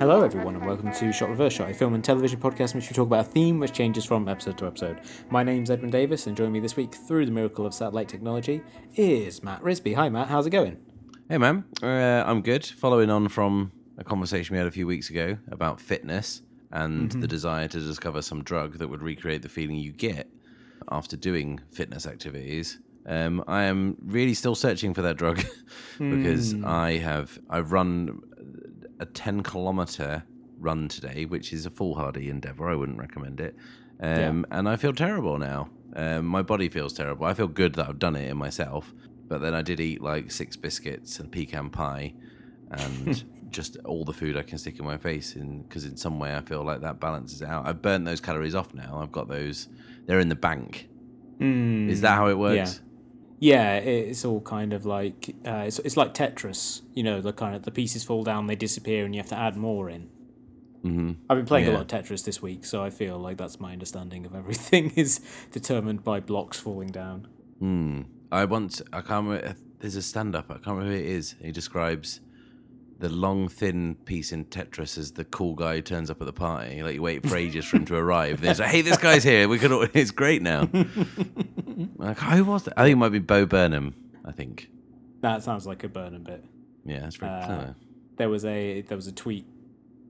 Hello, everyone, and welcome to Shot Reverse Shot, a film and television podcast in which we talk about a theme which changes from episode to episode. My name's Edmund Davis, and joining me this week through the miracle of satellite technology is Matt Risby. Hi, Matt. How's it going? Hey, man. Uh, I'm good. Following on from a conversation we had a few weeks ago about fitness and the desire to discover some drug that would recreate the feeling you get after doing fitness activities. Um, I am really still searching for that drug because I have I've run a 10 kilometer run today, which is a foolhardy endeavor. I wouldn't recommend it. Um, And I feel terrible now. Um, my body feels terrible. I feel good that I've done it in myself, but then I did eat like six biscuits and pecan pie and just all the food I can stick in my face. and Because in some way I feel like that balances out. I've burnt those calories off now. I've got those, they're in the bank. Is that how it works? Yeah, yeah. it's all kind of like uh, it's it's like Tetris. You know, the kind of the pieces fall down, they disappear, and you have to add more in. Mm-hmm. I've been playing a lot of Tetris this week, so I feel like that's my understanding of everything is determined by blocks falling down. Hmm. I once I can't remember. There's a stand-up. I can't remember who it is. He describes the long, thin piece in Tetris is the cool guy who turns up at the party. Like you wait for ages for him to arrive. Then it's like, hey, this guy's here. We could. all- It's great now. like who was that? I think it might be Bo Burnham. I think. That sounds like a Burnham bit. Yeah, that's very Uh, clever. There was a there was a tweet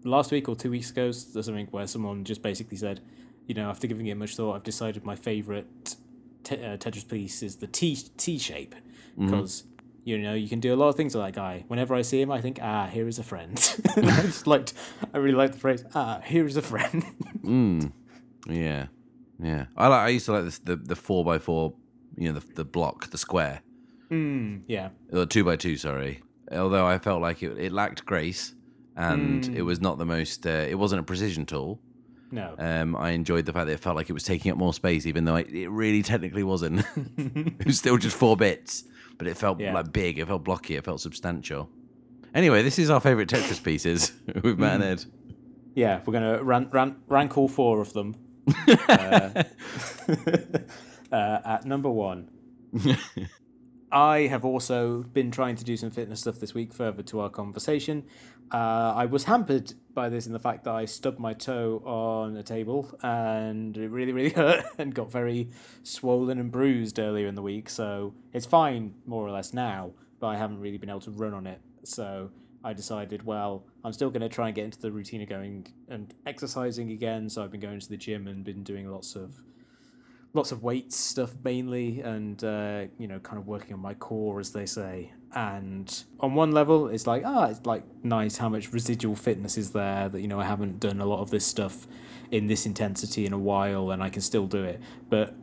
last week or two weeks ago, or something, where someone just basically said, you know, after giving it much thought, I've decided my favorite te- uh, Tetris piece is the T T shape because. You know, you can do a lot of things with that guy. Whenever I see him, I think, ah, here is a friend. I just liked, I really like the phrase, ah, here is a friend. Mm. Yeah, yeah. I like. I used to like this the the four by four. You know, the the block, the square. mm, yeah. or two by two, sorry. Although I felt like it, it lacked grace, and Hmm. it was not the most. Uh, it wasn't a precision tool. No. Um, I enjoyed the fact that it felt like it was taking up more space, even though it, it really technically wasn't. it was still just four bits, but it felt Yeah. like big. It felt blocky. It felt substantial. Anyway, this is our favorite Tetris pieces with Matt and Ed. Yeah, we're gonna rank, rank, rank all four of them. uh, uh, at number one, I have also been trying to do some fitness stuff this week, further to our conversation. Uh, I was hampered by this in the fact that I stubbed my toe on a table and it really, really hurt and got very swollen and bruised earlier in the week. So it's fine, more or less, now, but I haven't really been able to run on it. So I decided, well, I'm still going to try and get into the routine of going and exercising again. So I've been going to the gym and been doing lots of lots of weights stuff mainly and uh, you know kind of working on my core as they say. And on one level it's like ah it's like nice how much residual fitness is there that you know i haven't done a lot of this stuff in this intensity in a while and i can still do it. But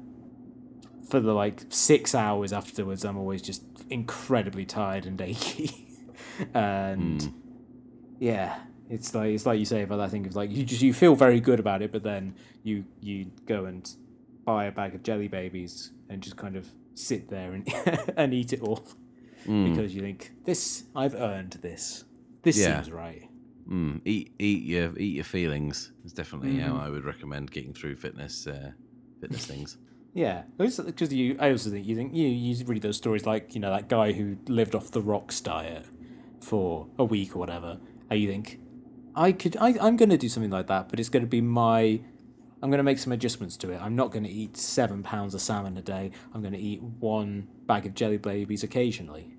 for the like six hours afterwards i'm always just incredibly tired and achy. And yeah it's like it's like you say about that thing of like you just you feel very good about it but then you you go and buy a bag of jelly babies and just kind of sit there and and eat it all because you think this I've earned this. This Yeah. seems right. Mm, eat eat your eat your feelings. It's definitely how I would recommend getting through fitness uh, fitness things. Yeah, because you. I also think you think you you read those stories like you know that guy who lived off the rocks diet for a week or whatever, and you think I could I I'm going to do something like that, but it's going to be my. I'm going to make some adjustments to it. I'm not going to eat seven pounds of salmon a day. I'm going to eat one bag of jelly babies occasionally,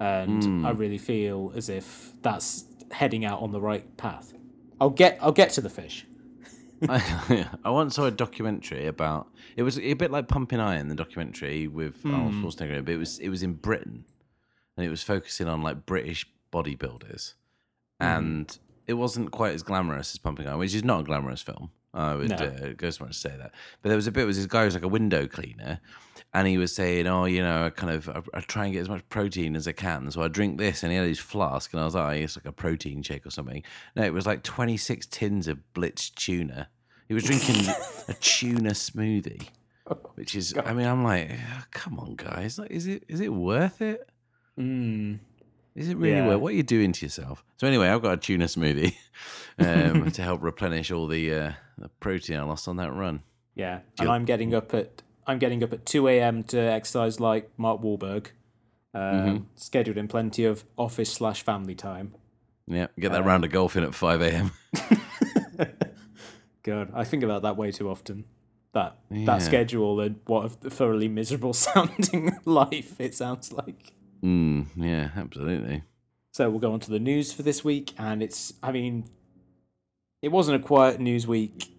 and hmm. I really feel as if that's heading out on the right path. I'll get I'll get to the fish. I, I once saw a documentary about it was a bit like Pumping Iron, the documentary with hmm. Arnold Schwarzenegger, but it was it was in Britain, and it was focusing on like British bodybuilders, hmm. and it wasn't quite as glamorous as Pumping Iron, which is not a glamorous film. I would No. uh, go so much to say that, but there was a bit. Was this guy who was like a window cleaner, and he was saying, "Oh, you know, I kind of I, I try and get as much protein as I can, so I drink this." And he had his flask, and I was like, oh, "It's like a protein shake or something." No, it was like twenty six tins of Blitz tuna. He was drinking a tuna smoothie, which is. I mean, I'm like, "Oh, come on, guys, like, is it is it worth it? Mm. Is it really Yeah. worth? What are you doing to yourself? So anyway, I've got a tuna smoothie um, to help replenish all the, uh, the protein I lost on that run. Yeah, and I'm getting up at I'm getting up at two a.m. to exercise like Mark Wahlberg. Um, Mm-hmm. Scheduled in plenty of office slash family time. Yeah, get that Uh, round of golf in at five a.m. God, I think about that way too often. That Yeah. that schedule and what a thoroughly miserable sounding life it sounds like. Mm, yeah, absolutely. So we'll go on to the news for this week, and it's I mean, it wasn't a quiet news week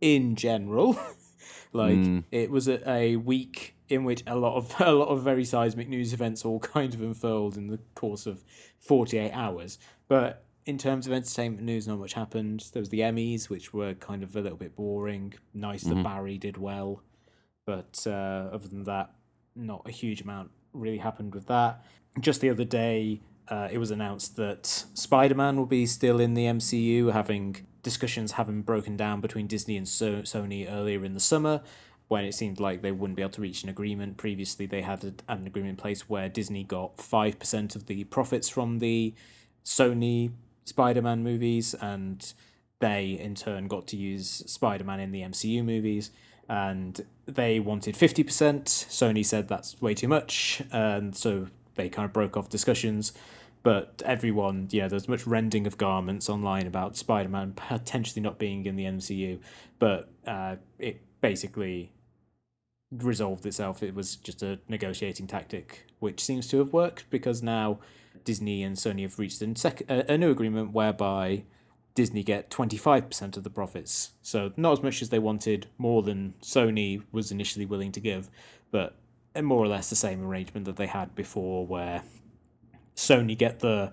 in general. like Mm. it was a, a week in which a lot of a lot of very seismic news events all kind of unfurled in the course of forty eight hours. But in terms of entertainment news, not much happened. There was the Emmys, which were kind of a little bit boring. Nice that Barry did well, but uh, other than that, not a huge amount really happened with that. Just the other day, uh, it was announced that Spider Man will be still in the MCU, having discussions having broken down between Disney and so- Sony earlier in the summer. When it seemed like they wouldn't be able to reach an agreement. Previously, they had a- an agreement in place where Disney got 5% of the profits from the Sony Spider Man movies, and they in turn got to use Spider Man in the MCU movies. And they wanted 50%. Sony said that's way too much. And so they kind of broke off discussions. But everyone, yeah, there's much rending of garments online about Spider Man potentially not being in the MCU. But uh, it basically resolved itself. It was just a negotiating tactic, which seems to have worked because now Disney and Sony have reached sec- a new agreement whereby Disney get 25% of the profits. So not as much as they wanted, more than Sony was initially willing to give, but more or less the same arrangement that they had before where Sony get the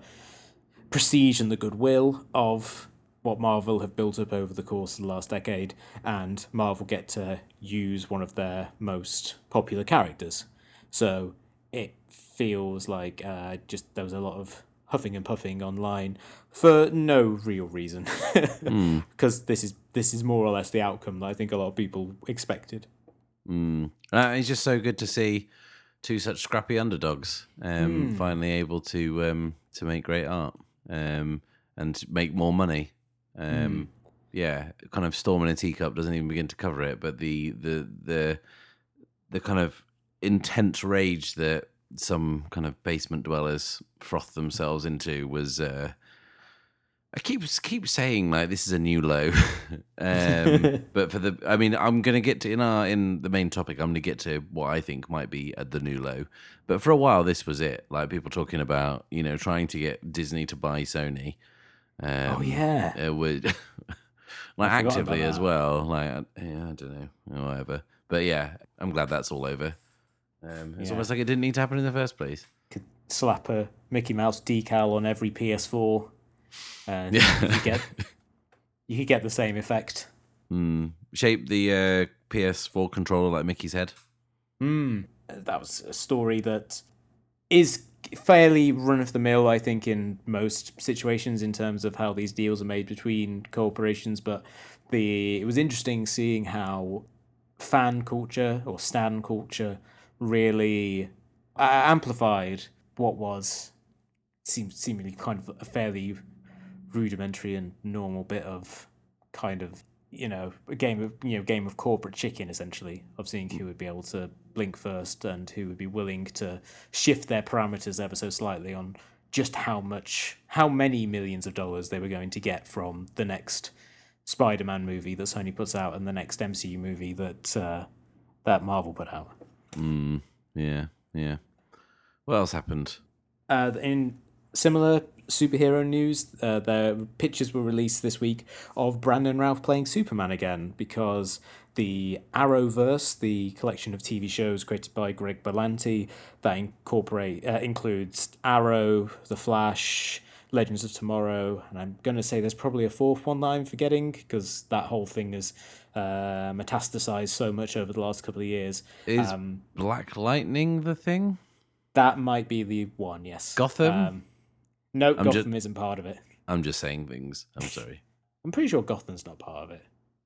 prestige and the goodwill of what Marvel have built up over the course of the last decade, and Marvel get to use one of their most popular characters. So it feels like uh, just there was a lot of huffing and puffing online for no real reason, because this is this is more or less the outcome that I think a lot of people expected. Mm. Uh, it's just so good to see two such scrappy underdogs um, Hmm. finally able to um, to make great art um, and make more money. Um, Yeah, kind of storm in a teacup doesn't even begin to cover it, but the the the the kind of intense rage that some kind of basement dwellers froth themselves into was. Uh, I keep keep saying like this is a new low, um, but for the I mean I'm gonna get to in our in the main topic I'm gonna get to what I think might be at the new low, but for a while this was it like people talking about you know trying to get Disney to buy Sony. Um, Oh yeah, it would like actively as well. Like I- yeah, I don't know, whatever. But yeah, I'm glad that's all over. Um, it's Yeah. almost like it didn't need to happen in the first place. could slap a Mickey Mouse decal on every PS4, and Yeah. you could get you could get the same effect. Mm. Shape the uh, PS4 controller like Mickey's head. Hmm, that was a story that is fairly run of the mill, I think, in most situations in terms of how these deals are made between corporations. But the it was interesting seeing how fan culture or stan culture really uh, amplified what was seems seemingly kind of a fairly rudimentary and normal bit of kind of you know a game of you know game of corporate chicken essentially of seeing who would be able to blink first and who would be willing to shift their parameters ever so slightly on just how much how many millions of dollars they were going to get from the next Spider-Man movie that Sony puts out and the next MCU movie that uh, that Marvel put out. Mm. Yeah, yeah. What else happened? Uh, in similar superhero news, uh, the pictures were released this week of Brandon Routh playing Superman again because the Arrowverse, the collection of TV shows created by Greg Berlanti, that incorporate uh, includes Arrow, The Flash, Legends of Tomorrow, and I'm gonna say there's probably a fourth one that I'm forgetting because that whole thing has uh, metastasized so much over the last couple of years. Is Um, Black Lightning the thing? that might be the one, yes. Gotham? Um, no, I'm Gotham isn't part of it. I'm just saying things. I'm sorry. I'm pretty sure Gotham's not part of it.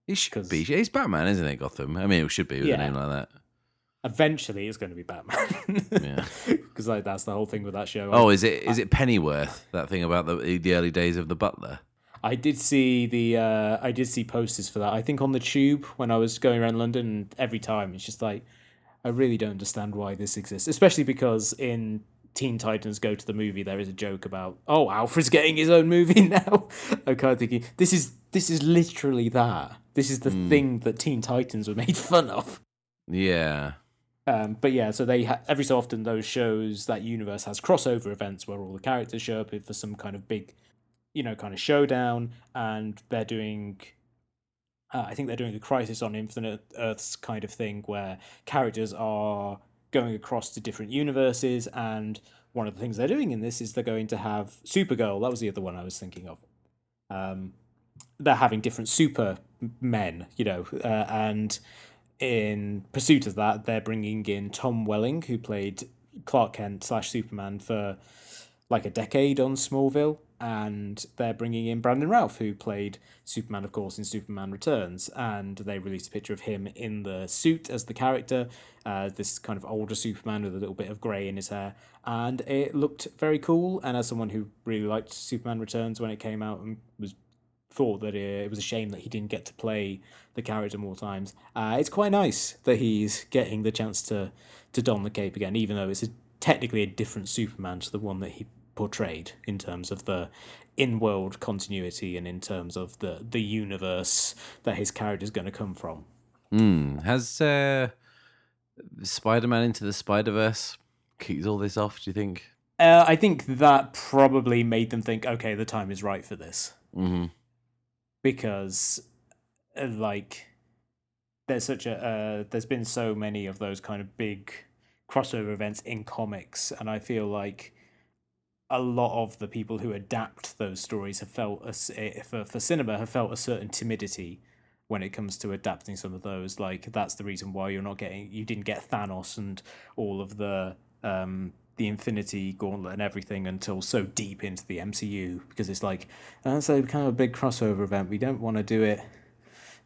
It should 'Cause- be. It's Batman, isn't it? Gotham. I mean, it should be with Yeah. a name like that. eventually it's going to be Batman. Yeah. because like that's the whole thing with that show. Oh, is it is it Pennyworth? That thing about the the early days of the Butler. I did see the uh, I did see posters for that. I think on the tube when I was going around London. Every time it's just like I really don't understand why this exists, especially because in Teen Titans Go to the movie there is a joke about oh Alfred's getting his own movie now. I'm kind of thinking this is this is literally that. This is the thing that Teen Titans were made fun of. Yeah. Um, but yeah, so they ha- every so often those shows that universe has crossover events where all the characters show up for some kind of big, you know, kind of showdown, and they're doing. Uh, I think they're doing a Crisis on Infinite Earths kind of thing where characters are going across to different universes, and one of the things they're doing in this is they're going to have Supergirl. That was the other one I was thinking of. Um, they're having different super men, you know, uh, and in pursuit of that, they're bringing in Tom Welling, who played Clark Kent slash Superman for like a decade on Smallville, and they're bringing in Brandon Routh, who played Superman, of course, in Superman Returns, and they released a picture of him in the suit as the character, uh, this kind of older Superman with a little bit of grey in his hair, and it looked very cool. And as someone who really liked Superman Returns when it came out and was thought that it was a shame that he didn't get to play the character more times. Uh, it's quite nice that he's getting the chance to to don the cape again, even though it's a, technically a different Superman to the one that he portrayed in terms of the in-world continuity and in terms of the the universe that his character is going to come from. Hmm. Has uh, Spider-Man into the Spider-Verse kicked all this off? Do you think? Uh, I think that probably made them think, okay, the time is right for this. hmm because uh, like there's such a uh, there's been so many of those kind of big crossover events in comics and i feel like a lot of the people who adapt those stories have felt a, eh, for, for cinema have felt a certain timidity when it comes to adapting some of those. Like that's the reason why you're not getting you didn't get thanos and all of the um the infinity gauntlet and everything until so deep into the mcu because it's like that's a kind of a big crossover event. We don't want to do it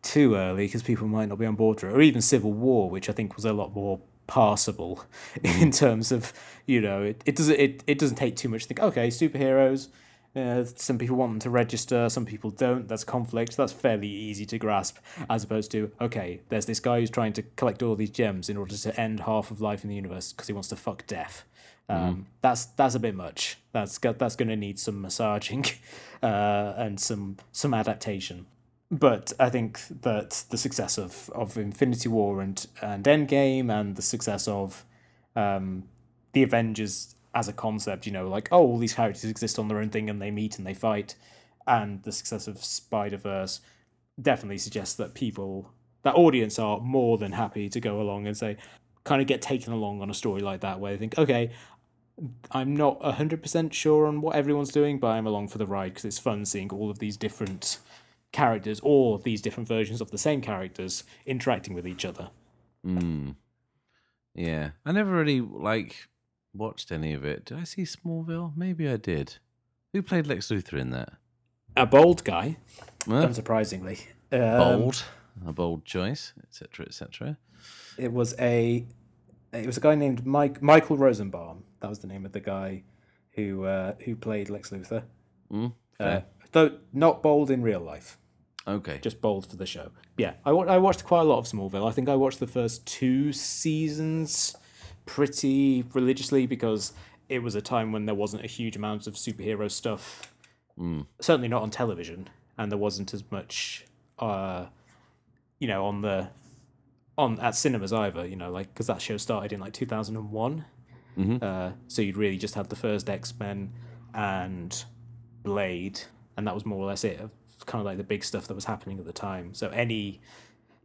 too early because people might not be on board for it. Or even civil war which i think was a lot more passable in terms of you know it, it doesn't it, it doesn't take too much to think okay superheroes uh, some people want them to register, some people don't. That's conflict. That's fairly easy to grasp, as opposed to okay, there's this guy who's trying to collect all these gems in order to end half of life in the universe because he wants to fuck death. Um, That's that's a bit much. That's that's going to need some massaging, uh, and some some adaptation. But I think that the success of, of Infinity War and and Endgame and the success of um, the Avengers as a concept, you know, like oh, all these characters exist on their own thing and they meet and they fight, and the success of Spider Verse definitely suggests that people, that audience, are more than happy to go along and say, kind of get taken along on a story like that, where they think, okay, I'm not hundred percent sure on what everyone's doing, but I'm along for the ride because it's fun seeing all of these different characters or these different versions of the same characters interacting with each other. Mm. Yeah, I never really like watched any of it. Did I see Smallville? Maybe I did. Who played Lex Luthor in that? A bold guy, Huh? unsurprisingly. Um, bold, a bold choice, etc., etc. It was a it was a guy named Mike Michael Rosenbaum. That was the name of the guy who uh, who played Lex Luthor. Mm, Uh, though not bold in real life, okay. just bold for the show. Yeah, I, wa- I watched quite a lot of Smallville. I think I watched the first two seasons pretty religiously because it was a time when there wasn't a huge amount of superhero stuff. Mm. Certainly not on television, and there wasn't as much, uh, you know, on the on at cinemas either. You know, like because that show started in like two thousand and one. Mhm. Uh, so you'd really just had the first X Men and Blade, and that was more or less it. Kind of like the big stuff that was happening at the time. So any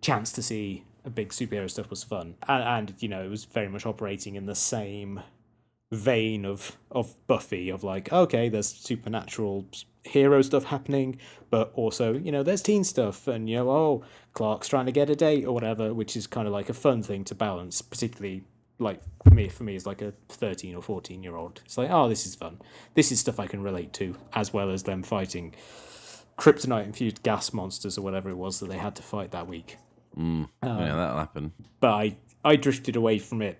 chance to see a big superhero stuff was fun, and, and you know it was very much operating in the same vein of of Buffy of like okay, there's supernatural hero stuff happening, but also you know there's teen stuff, and you know oh Clark's trying to get a date or whatever, which is kind of like a fun thing to balance, particularly like for me for me is like a 13 or 14 year old. It's like oh this is fun. This is stuff i can relate to as well as them fighting kryptonite infused gas monsters or whatever it was that they had to fight that week Mm. yeah, that'll happen. but i I drifted away from it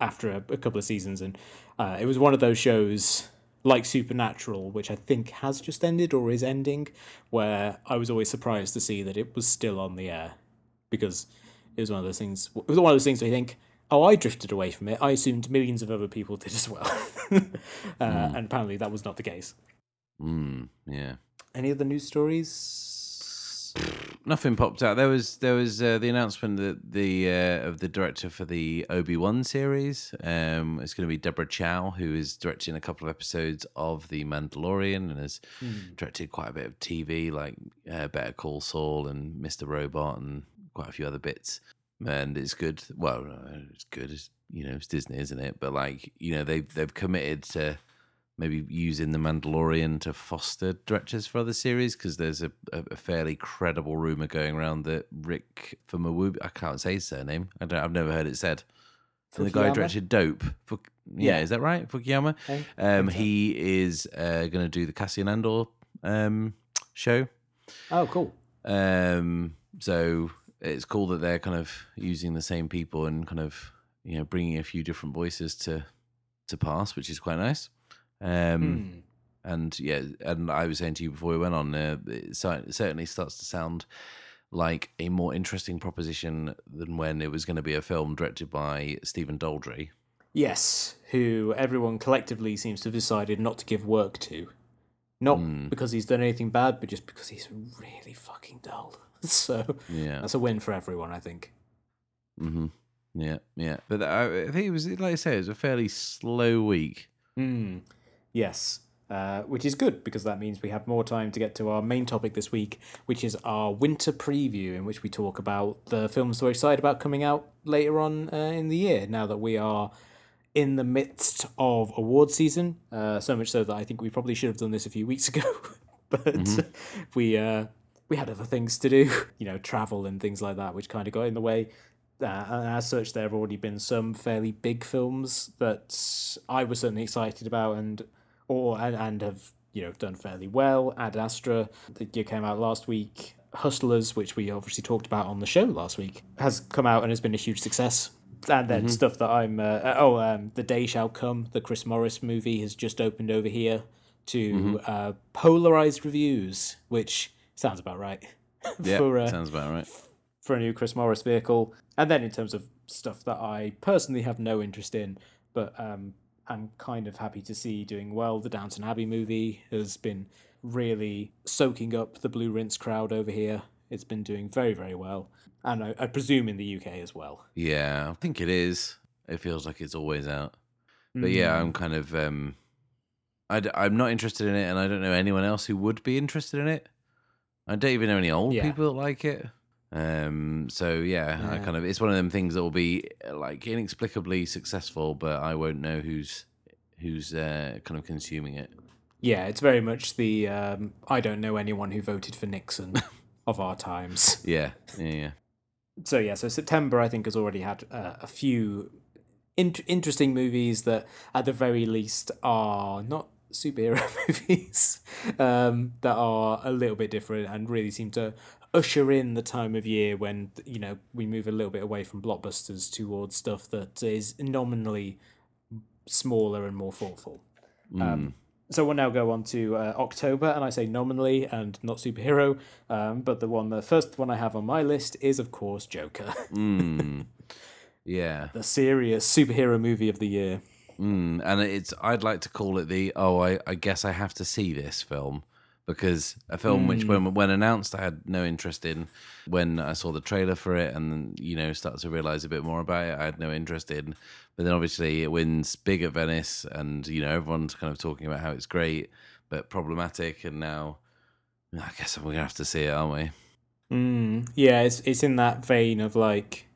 after a, a couple of seasons, and uh, it was one of those shows like Supernatural, which I think has just ended or is ending, where I was always surprised to see that it was still on the air because it was one of those things. It was one of those things where you think, "Oh, I drifted away from it. I assumed millions of other people did as well," uh, and apparently that was not the case. Mm, yeah. Any other news stories? Nothing popped out. There was there was uh, the announcement that the uh, of the director for the Obi Wan series. Um, it's going to be Deborah Chow, who is directing a couple of episodes of The Mandalorian and has directed quite a bit of TV, like uh, Better Call Saul and Mister Robot, and quite a few other bits. And it's good. Well, uh, it's good. It's, you know, it's Disney, isn't it? But like, you know, they've they've committed to maybe using the Mandalorian to foster directors for other series because there's a, a, fairly credible rumor going around that Rick from Famuyiwa, I can't say his surname. I don't. I've never heard it said. And the guy who directed Dope. Fuk, yeah, Yeah. is that right? Fukuyama. I Um, so. he is uh, going to do the Cassian Andor um, show. Oh, cool. Um, so it's cool that they're kind of using the same people and kind of you know bringing a few different voices to to pass, which is quite nice. Um, Hmm. and yeah, and I was saying to you before we went on, uh, it certainly starts to sound like a more interesting proposition than when it was going to be a film directed by Stephen Daldry. Yes, who everyone collectively seems to have decided not to give work to. Not Hmm. because he's done anything bad, but just because he's really fucking dull. So Yeah, that's a win for everyone, I think. hmm yeah, yeah. But I, I think it was like I say, it was a fairly slow week. Hmm. Yes. Uh, which is good because that means we have more time to get to our main topic this week, which is our winter preview, in which we talk about the films we're excited about coming out later on uh, in the year. Now that we are in the midst of award season, uh, so much so that I think we probably should have done this a few weeks ago, but we uh, we had other things to do, you know, travel and things like that, which kind of got in the way. Uh, and as such, there have already been some fairly big films that I was certainly excited about, and or and, and have you know done fairly well. Ad Astra that you came out last week. Hustlers, which we obviously talked about on the show last week, has come out and has been a huge success. And then stuff that I'm uh, oh um, the day shall come. The Chris Morris movie has just opened over here to uh, polarized reviews, which sounds about right Yeah, for uh, sounds about right. for a new Chris Morris vehicle. And then in terms of stuff that I personally have no interest in, but um, I'm kind of happy to see doing well. The Downton Abbey movie has been really soaking up the Blue Rinse crowd over here. It's been doing very, very well. And I, I presume in the UK as well. Yeah, I think it is. It feels like it's always out. But yeah, Mm. I'm kind of um i I'm not interested in it and I don't know anyone else who would be interested in it. I don't even know any old Yeah. people that like it. Um so yeah, I kind of it's one of them things that will be uh, like inexplicably successful but I won't know who's who's uh, kind of consuming it. Yeah, it's very much the um, I don't know anyone who voted for Nixon of our times. Yeah. Yeah, yeah. so yeah, so September I think has already had uh, a few in- interesting movies that at the very least are not superhero movies um, that are a little bit different and really seem to usher in the time of year when you know we move a little bit away from blockbusters towards stuff that is nominally smaller and more thoughtful. Um, so we'll now go on to uh, October, and I say nominally and not superhero. Um, but the one, the first one I have on my list is, of course, Joker, Mm. Yeah. the serious superhero movie of the year. Mm, and it's I'd like to call it the oh I, I guess I have to see this film because a film which when when announced I had no interest in. When I saw the trailer for it and you know started to realize a bit more about it I had no interest in. But then obviously it wins big at Venice and you know everyone's kind of talking about how it's great but problematic. And now I guess we're gonna have to see it aren't we? Mm, yeah, it's it's in that vein of like,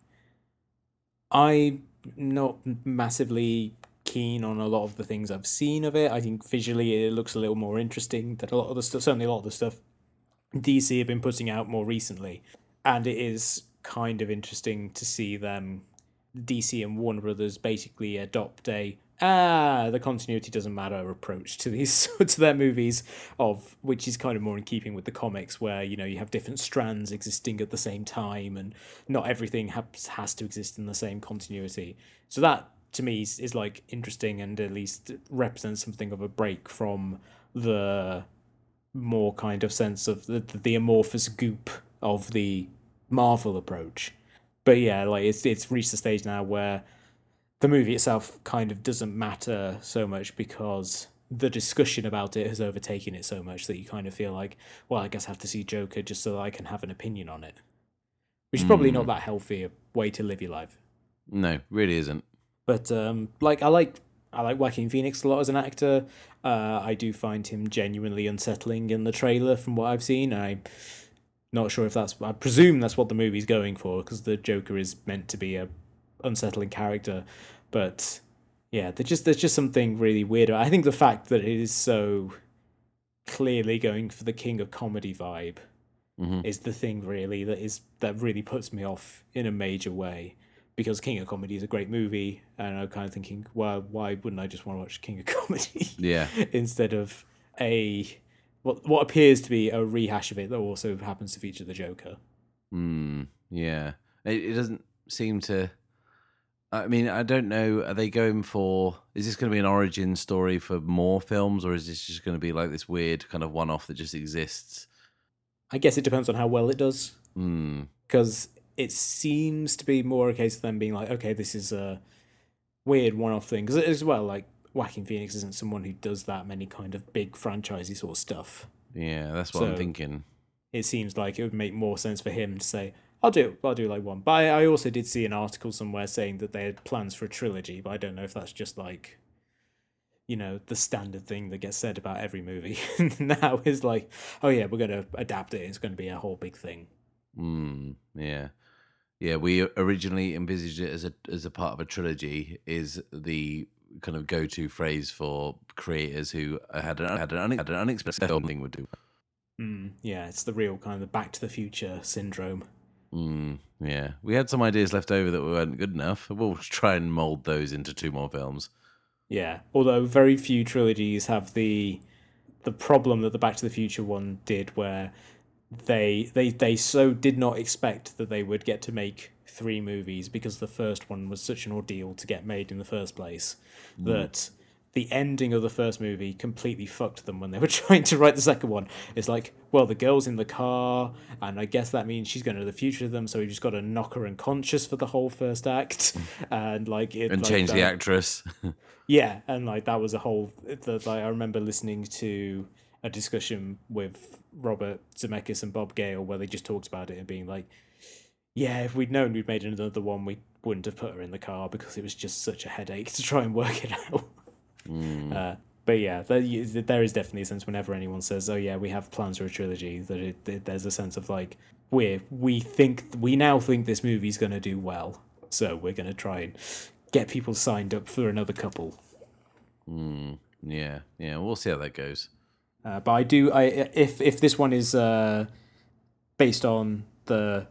I'm not massively keen on a lot of the things I've seen of it. I think visually it looks a little more interesting than a lot of the stuff. Certainly, a lot of the stuff DC have been putting out more recently, and it is kind of interesting to see them, DC and Warner Brothers, basically adopt a ah, the continuity doesn't matter approach to these to their movies of which is kind of more in keeping with the comics where you know you have different strands existing at the same time and not everything has has to exist in the same continuity. So that to me is, is like interesting and at least represents something of a break from the more kind of sense of the, the amorphous goop of the Marvel approach. But yeah, like it's it's reached the stage now where the movie itself kind of doesn't matter so much because the discussion about it has overtaken it so much that you kind of feel like, well, I guess I have to see Joker just so that I can have an opinion on it. Which is probably not hmm. that healthy a way to live your life. No, really isn't. But um, like I like I like Joaquin Phoenix a lot as an actor. Uh, I do find him genuinely unsettling in the trailer from what I've seen. I'm not sure if that's. I presume that's what the movie's going for because the Joker is meant to be a unsettling character. But yeah, there's just there's just something really weird. I think the fact that it is so clearly going for the king of comedy vibe Mhm. is the thing really that is that really puts me off in a major way because King of Comedy is a great movie, and I'm kind of thinking, well, why wouldn't I just want to watch King of Comedy Yeah. instead of a what what appears to be a rehash of it that also happens to feature the Joker? Hmm. Yeah. It, it doesn't seem to. I mean, I don't know. Are they going for? Is this going to be an origin story for more films, or is this just going to be like this weird kind of one-off that just exists? I guess it depends on how well it does. Hmm. because it seems to be more a case of them being like, okay, this is a weird one-off thing. Because as well, like Joaquin Phoenix isn't someone who does that many kind of big franchisey sort of stuff. Yeah, that's what I'm thinking. It seems like it would make more sense for him to say, "I'll do, I'll do like one." But I, I also did see an article somewhere saying that they had plans for a trilogy, but I don't know if that's just like. You know, the standard thing that gets said about every movie now is like, oh yeah, we're going to adapt it. It's going to be a whole big thing. Hmm. Yeah. Yeah. We originally envisaged it as a as a part of a trilogy. Is the kind of go to phrase for creators who had an had an, had an unexpected thing would do. Mm, yeah, it's the real kind of the Back to the Future syndrome. Mm, yeah, we had some ideas left over that weren't good enough. We'll try and mold those into two more films. Yeah, although very few trilogies have the the problem that the Back to the Future one did, where they they they so did not expect that they would get to make three movies because the first one was such an ordeal to get made in the first place mm. that the ending of the first movie completely fucked them when they were trying to write the second one. It's like, well, the girl's in the car, and I guess that means she's going to the future of them, so we've just got to knock her unconscious for the whole first act, and like it And like, change the actress. yeah, and like that was a whole. The, like I remember listening to a discussion with Robert Zemeckis and Bob Gale where they just talked about it and being like, "Yeah, if we'd known we'd made another one, we wouldn't have put her in the car because it was just such a headache to try and work it out." Uh, but yeah, there, there is definitely a sense whenever anyone says, "Oh yeah, we have plans for a trilogy," that it, that there's a sense of like we we think we now think this movie's going to do well, so we're going to try and get people signed up for another couple. mm, yeah, yeah. We'll see how that goes. Uh, but I do. I if if this one is uh, based on the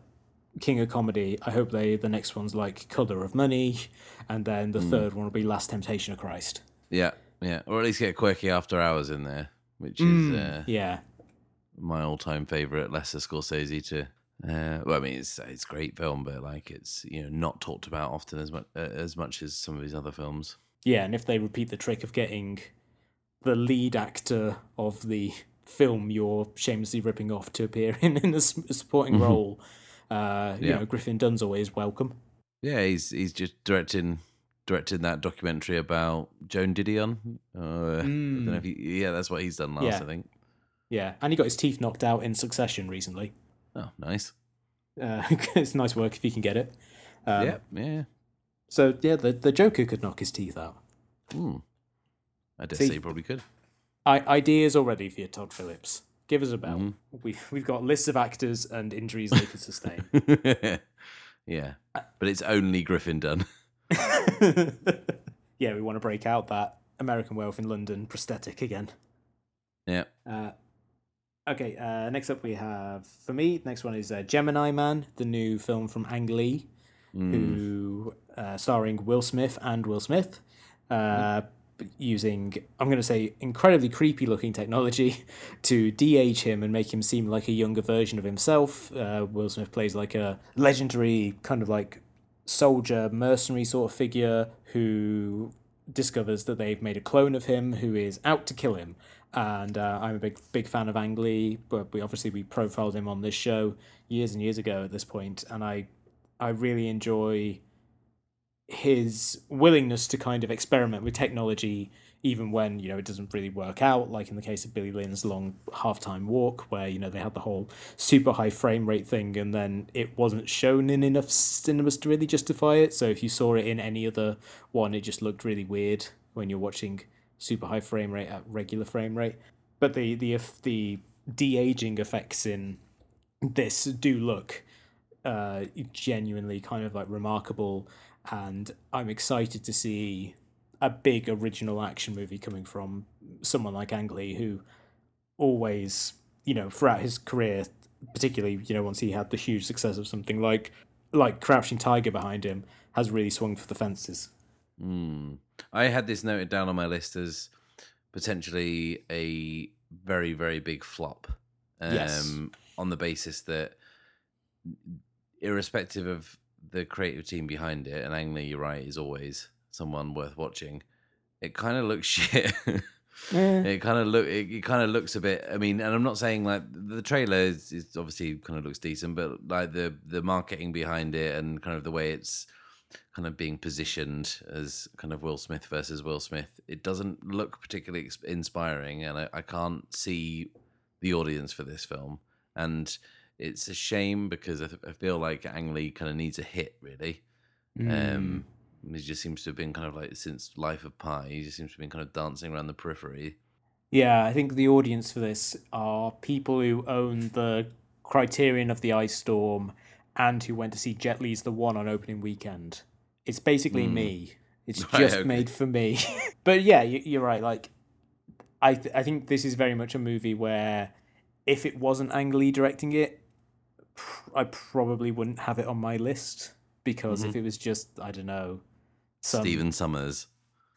King of Comedy, I hope they the next one's like Color of Money, and then the third one will be Last Temptation of Christ. Yeah, yeah. Or at least get Quirky After Hours in there, which is uh, Yeah, my all-time favorite Lesser Scorsese to. Uh, well, I mean, it's it's great film, but like it's you know not talked about often as much uh, as much as some of his other films. yeah, and if they repeat the trick of getting the lead actor of the film you're shamelessly ripping off to appear in in a supporting role, uh, you Yeah. know Griffin Dunne's always welcome. Yeah, he's he's just directing directing that documentary about Joan Didion. Uh, I don't know if he, yeah, that's what he's done last, Yeah. I think. Yeah, and he got his teeth knocked out in Succession recently. Oh, nice. Uh, it's nice work if you can get it. Um, yeah, yeah. So yeah, the the Joker could knock his teeth out. Hmm. I dare See- say he probably could. I, ideas already for your Todd Phillips. Give us a bell. Mm-hmm. We we've got lists of actors and injuries they could sustain. yeah, but it's only Griffin Dunne. yeah, we want to break out that American Werewolf in London prosthetic again. yeah. Uh, okay, uh, next up we have for me. Next one is uh, Gemini Man, the new film from Ang Lee, Hmm. who uh, starring Will Smith and Will Smith. uh, using I'm going to say incredibly creepy looking technology to de-age him and make him seem like a younger version of himself. Uh, Will Smith plays like a legendary kind of like soldier mercenary sort of figure who discovers that they've made a clone of him who is out to kill him. And uh, I'm a big big fan of Ang Lee, but we obviously we profiled him on this show years and years ago at this point, and I I really enjoy his willingness to kind of experiment with technology even when you know it doesn't really work out like in the case of billy lynn's long halftime walk where you know they had the whole super high frame rate thing and then it wasn't shown in enough cinemas to really justify it. So if you saw it in any other one it just looked really weird when you're watching super high frame rate at regular frame rate. But the the if the de-aging effects in this do look uh, genuinely kind of like remarkable and I'm excited to see a big original action movie coming from someone like Ang Lee, who always, you know, throughout his career, particularly, you know, once he had the huge success of something like like Crouching Tiger behind him, has really swung for the fences. Mm. I had this noted down on my list as potentially a very, very big flop. Um, yes. On the basis that, irrespective of the creative team behind it, and Ang Lee, you're right, is always someone worth watching. It kind of looks shit. Yeah. It kind of look. It, it kind of looks a bit. I mean, and I'm not saying like the trailer is, is obviously kind of looks decent, but like the the marketing behind it and kind of the way it's kind of being positioned as kind of Will Smith versus Will Smith, it doesn't look particularly inspiring, and I, I can't see the audience for this film. And it's a shame because I, th- I feel like Ang Lee kind of needs a hit, really. Um, he just seems to have been kind of like since Life of Pi, he just seems to have been kind of dancing around the periphery. Yeah, I think the audience for this are people who own the Criterion of the Ice Storm and who went to see Jet Li's The One on opening weekend. It's basically me. It's Right, just okay. made for me. but yeah, you- you're right. Like, I th- I think this is very much a movie where if it wasn't Ang Lee directing it, I probably wouldn't have it on my list because if it was just I don't know, some Stephen Sommers.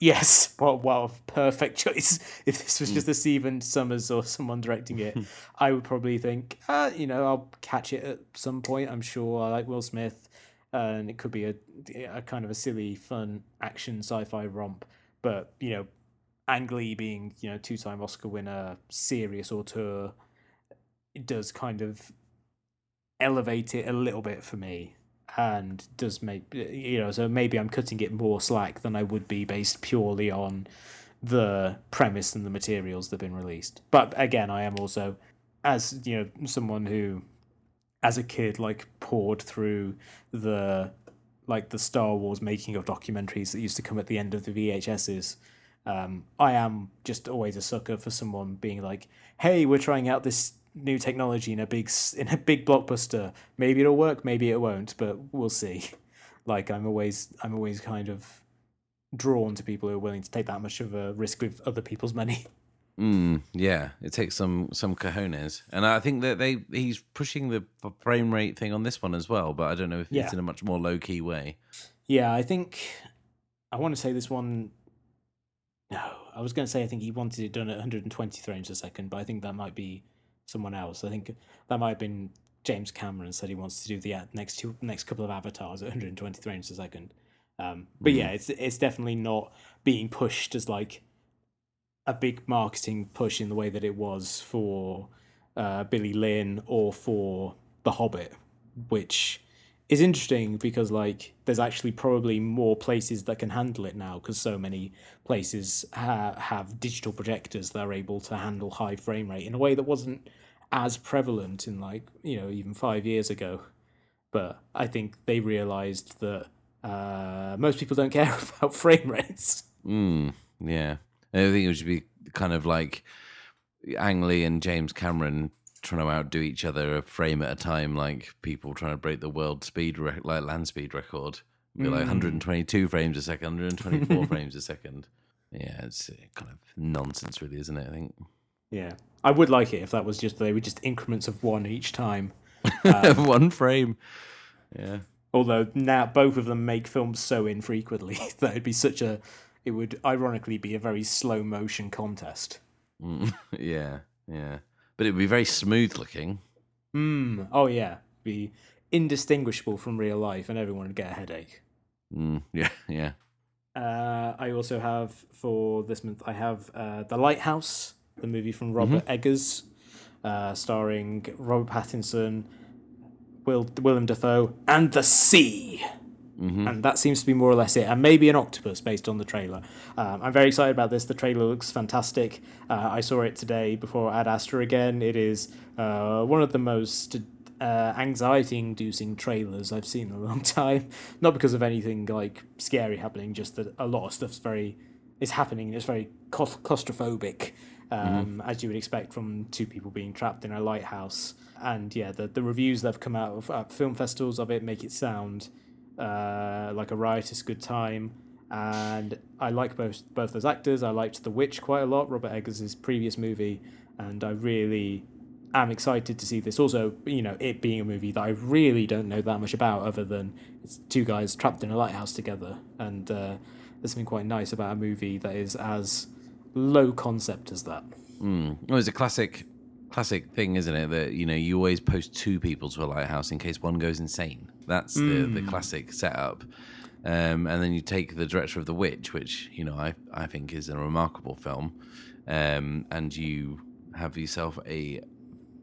Yes, well, well, perfect choice. If this was just a Stephen Sommers or someone directing it, I would probably think, uh, you know, I'll catch it at some point. I'm sure I like Will Smith, and it could be a, a kind of a silly, fun action sci-fi romp. But you know, Ang Lee being you know two-time Oscar winner, serious auteur, it does kind of elevate it a little bit for me and does make you know so maybe i'm cutting it more slack than i would be based purely on the premise and the materials that have been released. But again i am also as you know someone who as a kid like poured through the like the star wars making of documentaries that used to come at the end of the vhs's um, i am just always a sucker for someone being like hey we're trying out this new technology in a big in a big blockbuster. Maybe it'll work, maybe it won't, but we'll see. Like I'm always I'm always kind of drawn to people who are willing to take that much of a risk with other people's money. Mm, yeah, it takes some some cojones, and I think that they he's pushing the frame rate thing on this one as well. But I don't know if Yeah. it's in a much more low key way. Yeah, I think I want to say this one. No, I was going to say I think he wanted it done at 120 frames a second, but I think that might be someone else. I think that might have been James Cameron said he wants to do the uh, next two next couple of avatars at 120 frames a second. Um, but yeah, it's it's definitely not being pushed as like a big marketing push in the way that it was for uh, Billy Lynn or for The Hobbit, which is interesting because like there's actually probably more places that can handle it now because so many places ha- have digital projectors that are able to handle high frame rate in a way that wasn't as prevalent in like you know even five years ago. But i think they realized that uh, most people don't care about frame rates. Mm, yeah, I think it would be kind of like Ang Lee and James Cameron trying to outdo each other a frame at a time, like people trying to break the world speed, rec- like land speed record. Be like 122 frames a second, 124 frames a second. Yeah, it's uh, kind of nonsense, really, isn't it? I think. yeah i would like it if that was just they were just increments of one each time One frame. Yeah. although now both of them make films so infrequently that it'd be such a it would ironically be a very slow motion contest. Mm, yeah, yeah. But it would be very smooth looking. Hmm. Oh yeah, be indistinguishable from real life, and everyone would get a headache. Mm, yeah, yeah. Uh, I also have for this month. I have uh, the Lighthouse, the movie from Robert Eggers, uh, starring Robert Pattinson, Will Willem Dafoe, and the Sea. And that seems to be more or less it, and maybe an octopus based on the trailer. Um, I'm very excited about this. The trailer looks fantastic. Uh, I saw it today before Ad Astra again. It is uh, one of the most uh, anxiety-inducing trailers I've seen in a long time. Not because of anything like scary happening, just that a lot of stuff's very is happening. and It's very claustrophobic, um, as you would expect from two people being trapped in a lighthouse. And yeah, the the reviews that have come out of at film festivals of it make it sound uh, like a riotous good time. And I like both both those actors. I liked The Witch quite a lot, Robert Eggers' previous movie, and I really am excited to see this. Also, you know, it being a movie that I really don't know that much about, other than it's two guys trapped in a lighthouse together, and uh, there's something quite nice about a movie that is as low concept as that. Mm. Well, it's a classic, classic thing, isn't it? That you know you always post two people to a lighthouse in case one goes insane. That's the the classic setup. Um, and then you take the director of The Witch, which you know I I think is a remarkable film, um, and you have yourself a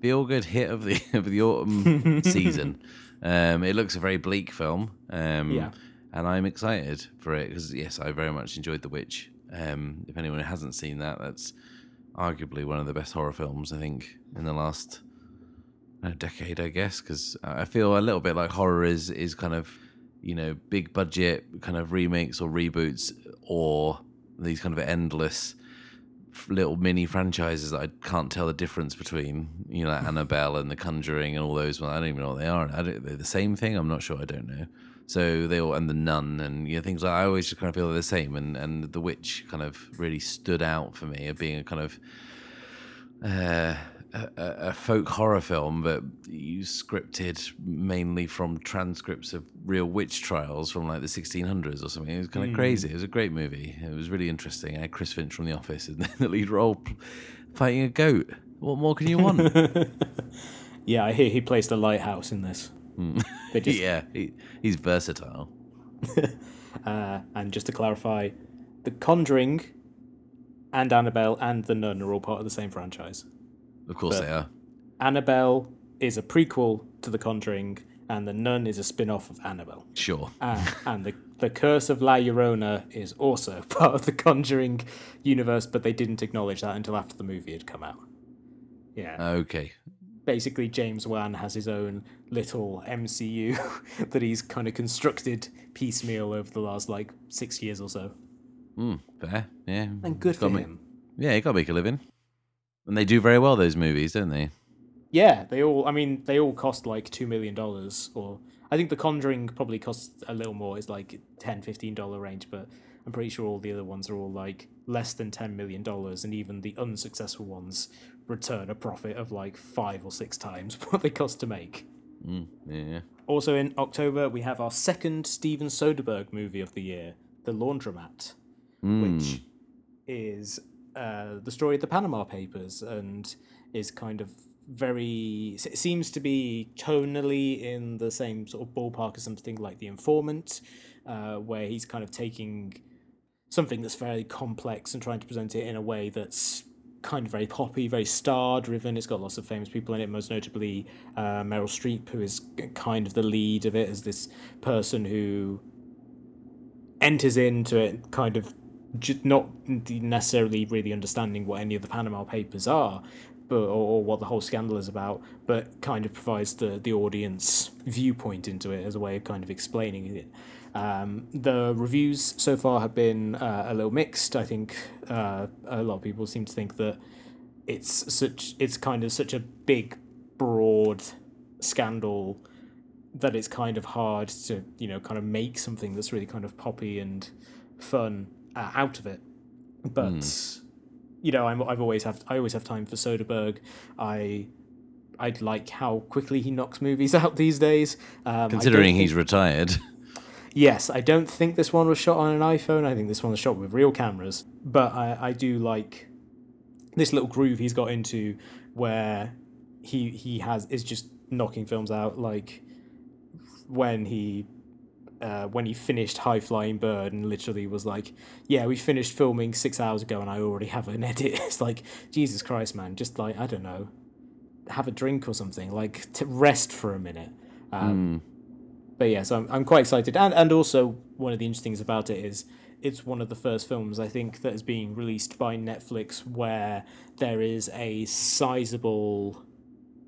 feel good hit of the of the autumn season. Um, it looks a very bleak film. Um, Yeah. and I'm excited for it because yes, I very much enjoyed The Witch. Um, if anyone hasn't seen that, that's arguably one of the best horror films I think in the last uh, decade, I guess. Because I feel a little bit like horror is is kind of you know big budget kind of remakes or reboots or these kind of endless little mini franchises that I can't tell the difference between, you know, Annabelle and The Conjuring and all those. Well, I don't even know what they are. I don't, they're the same thing. I'm not sure. I don't know. So they all and the Nun and you know things like I always just kind of feel they're the same. And and the Witch kind of really stood out for me of being a kind of uh, a, a folk horror film, but you scripted mainly from transcripts of real witch trials from like the 1600s or something. It was kind of crazy. It was a great movie. It was really interesting. I had Chris Finch from The Office in the lead role, fighting a goat. What more can you want? Yeah, I hear he plays the lighthouse in this. They just, yeah, he, he's versatile. uh, and just to clarify, The Conjuring and Annabelle and The Nun are all part of the same franchise. Of course But- they are. Annabelle is a prequel to The Conjuring, and The Nun is a spin off of Annabelle. Sure. Uh, and the, the Curse of La Llorona is also part of the Conjuring universe, but they didn't acknowledge that until after the movie had come out. Yeah. Okay. Basically, James Wan has his own little MCU that he's kind of constructed piecemeal over the last like six years or so. Mm, fair. Yeah. And good for Gotta make- him. Yeah, you got to make a living. And they do very well, those movies, don't they? Yeah, they all. I mean, they all cost like two million dollars, or I think The Conjuring probably costs a little more. It's like 10 dollar range, but I'm pretty sure all the other ones are all like less than ten million dollars, and even the unsuccessful ones return a profit of like five or six times what they cost to make. Mm, yeah. Also in October, we have our second Steven Soderbergh movie of the year, The Laundromat, Mm. which is uh, the story of the Panama Papers and is kind of very. It seems to be tonally in the same sort of ballpark as something like The Informant, uh, where he's kind of taking something that's fairly complex and trying to present it in a way that's kind of very poppy, very star driven. It's got lots of famous people in it, most notably uh, Meryl Streep, who is kind of the lead of it as this person who enters into it kind of not necessarily really understanding what any of the Panama Papers are. But, or, or what the whole scandal is about, but kind of provides the, the audience viewpoint into it as a way of kind of explaining it. Um, the reviews so far have been uh, a little mixed. I think uh, a lot of people seem to think that it's such it's kind of such a big, broad scandal that it's kind of hard to you know kind of make something that's really kind of poppy and fun uh, out of it. But you know, I'm, I've always have I always have time for Soderbergh. I I like how quickly he knocks movies out these days. Um, Considering think- he's retired. yes, I don't think this one was shot on an iPhone. I think this one was shot with real cameras. But I, I do like this little groove he's got into where he he has is just knocking films out like when he uh, when he finished High Flying Bird and literally was like, "Yeah, we finished filming six hours ago, and I already have an edit." It's like Jesus Christ, man! Just like I don't know, have a drink or something, like to rest for a minute. Um, But yeah, so I'm I'm quite excited, and and also one of the interesting things about it is it's one of the first films I think that is being released by Netflix where there is a sizable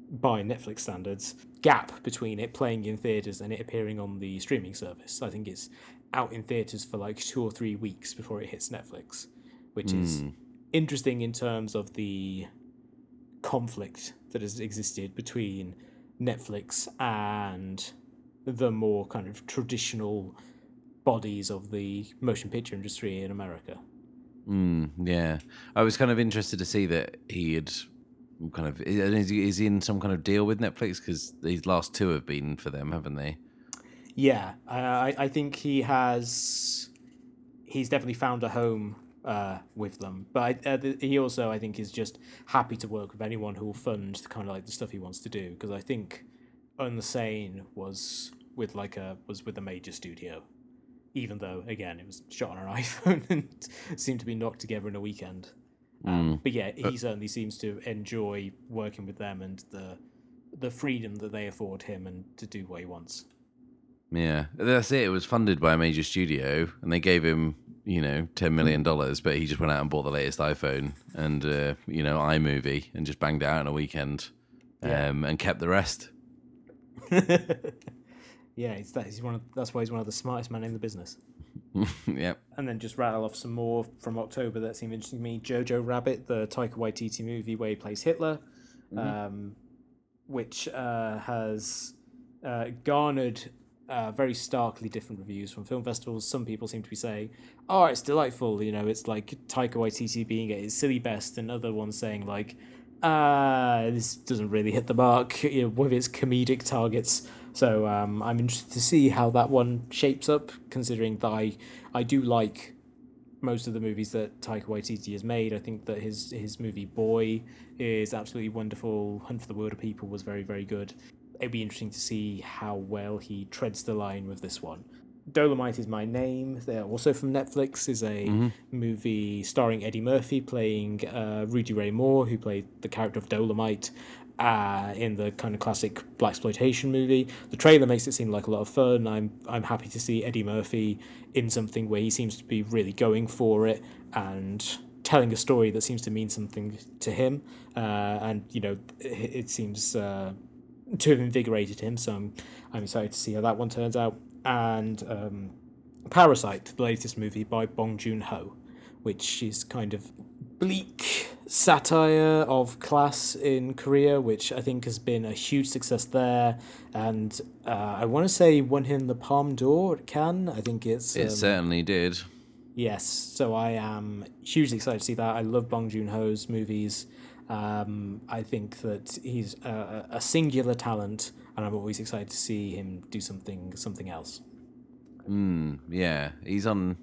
by Netflix standards, gap between it playing in theaters and it appearing on the streaming service. I think it's out in theaters for like two or three weeks before it hits Netflix, which is interesting in terms of the conflict that has existed between Netflix and the more kind of traditional bodies of the motion picture industry in America. Mm, yeah, I was kind of interested to see that he had kind of is he, is in some kind of deal with Netflix because these last two have been for them, haven't they? Yeah, I I think he has. He's definitely found a home uh, with them, but I, uh, he also I think is just happy to work with anyone who will fund the kind of like the stuff he wants to do. Because I think Unsane was with like a was with a major studio, even though again it was shot on an iPhone and seemed to be knocked together in a weekend. Um, but yeah, he certainly seems to enjoy working with them and the the freedom that they afford him and to do what he wants. Yeah, that's it. It was funded by a major studio, and they gave him, you know, ten million dollars, but he just went out and bought the latest iPhone and uh, you know iMovie and just banged it out in a weekend, um, and kept the rest. Yeah, it's that. He's one. Of, that's why he's one of the smartest men in the business. yep. And then just rattle off some more from October that seem interesting to me. Jojo Rabbit, the Taika Waititi movie where he plays Hitler, um, which uh, has uh, garnered uh, very starkly different reviews from film festivals. Some people seem to be saying, "Oh, it's delightful," you know, it's like Taika Waititi being at his silly best, and other ones saying like, "Ah, this doesn't really hit the mark you know, with its comedic targets." So um, I'm interested to see how that one shapes up, considering that I, I do like most of the movies that Taika Waititi has made. I think that his his movie Boy is absolutely wonderful. Hunt for the Wilderpeople was very very good. It'd be interesting to see how well he treads the line with this one. Dolemite is my name. They're also from Netflix. Is a movie starring Eddie Murphy playing uh, Rudy Ray Moore, who played the character of Dolemite uh, in the kind of classic black exploitation movie. The trailer makes it seem like a lot of fun. I'm I'm happy to see Eddie Murphy in something where he seems to be really going for it and telling a story that seems to mean something to him. Uh, and you know, it, it seems uh, to have invigorated him. So I'm I'm excited to see how that one turns out. And um, Parasite, the latest movie by Bong Joon Ho, which is kind of bleak satire of class in Korea, which I think has been a huge success there. And uh, I want to say won him the Palme d'Or at Cannes. I think it's It um, certainly did. Yes, so I am hugely excited to see that. I love Bong Joon Ho's movies. Um, I think that he's a, a singular talent, and I'm always excited to see him do something something else. Mm, yeah, he's on.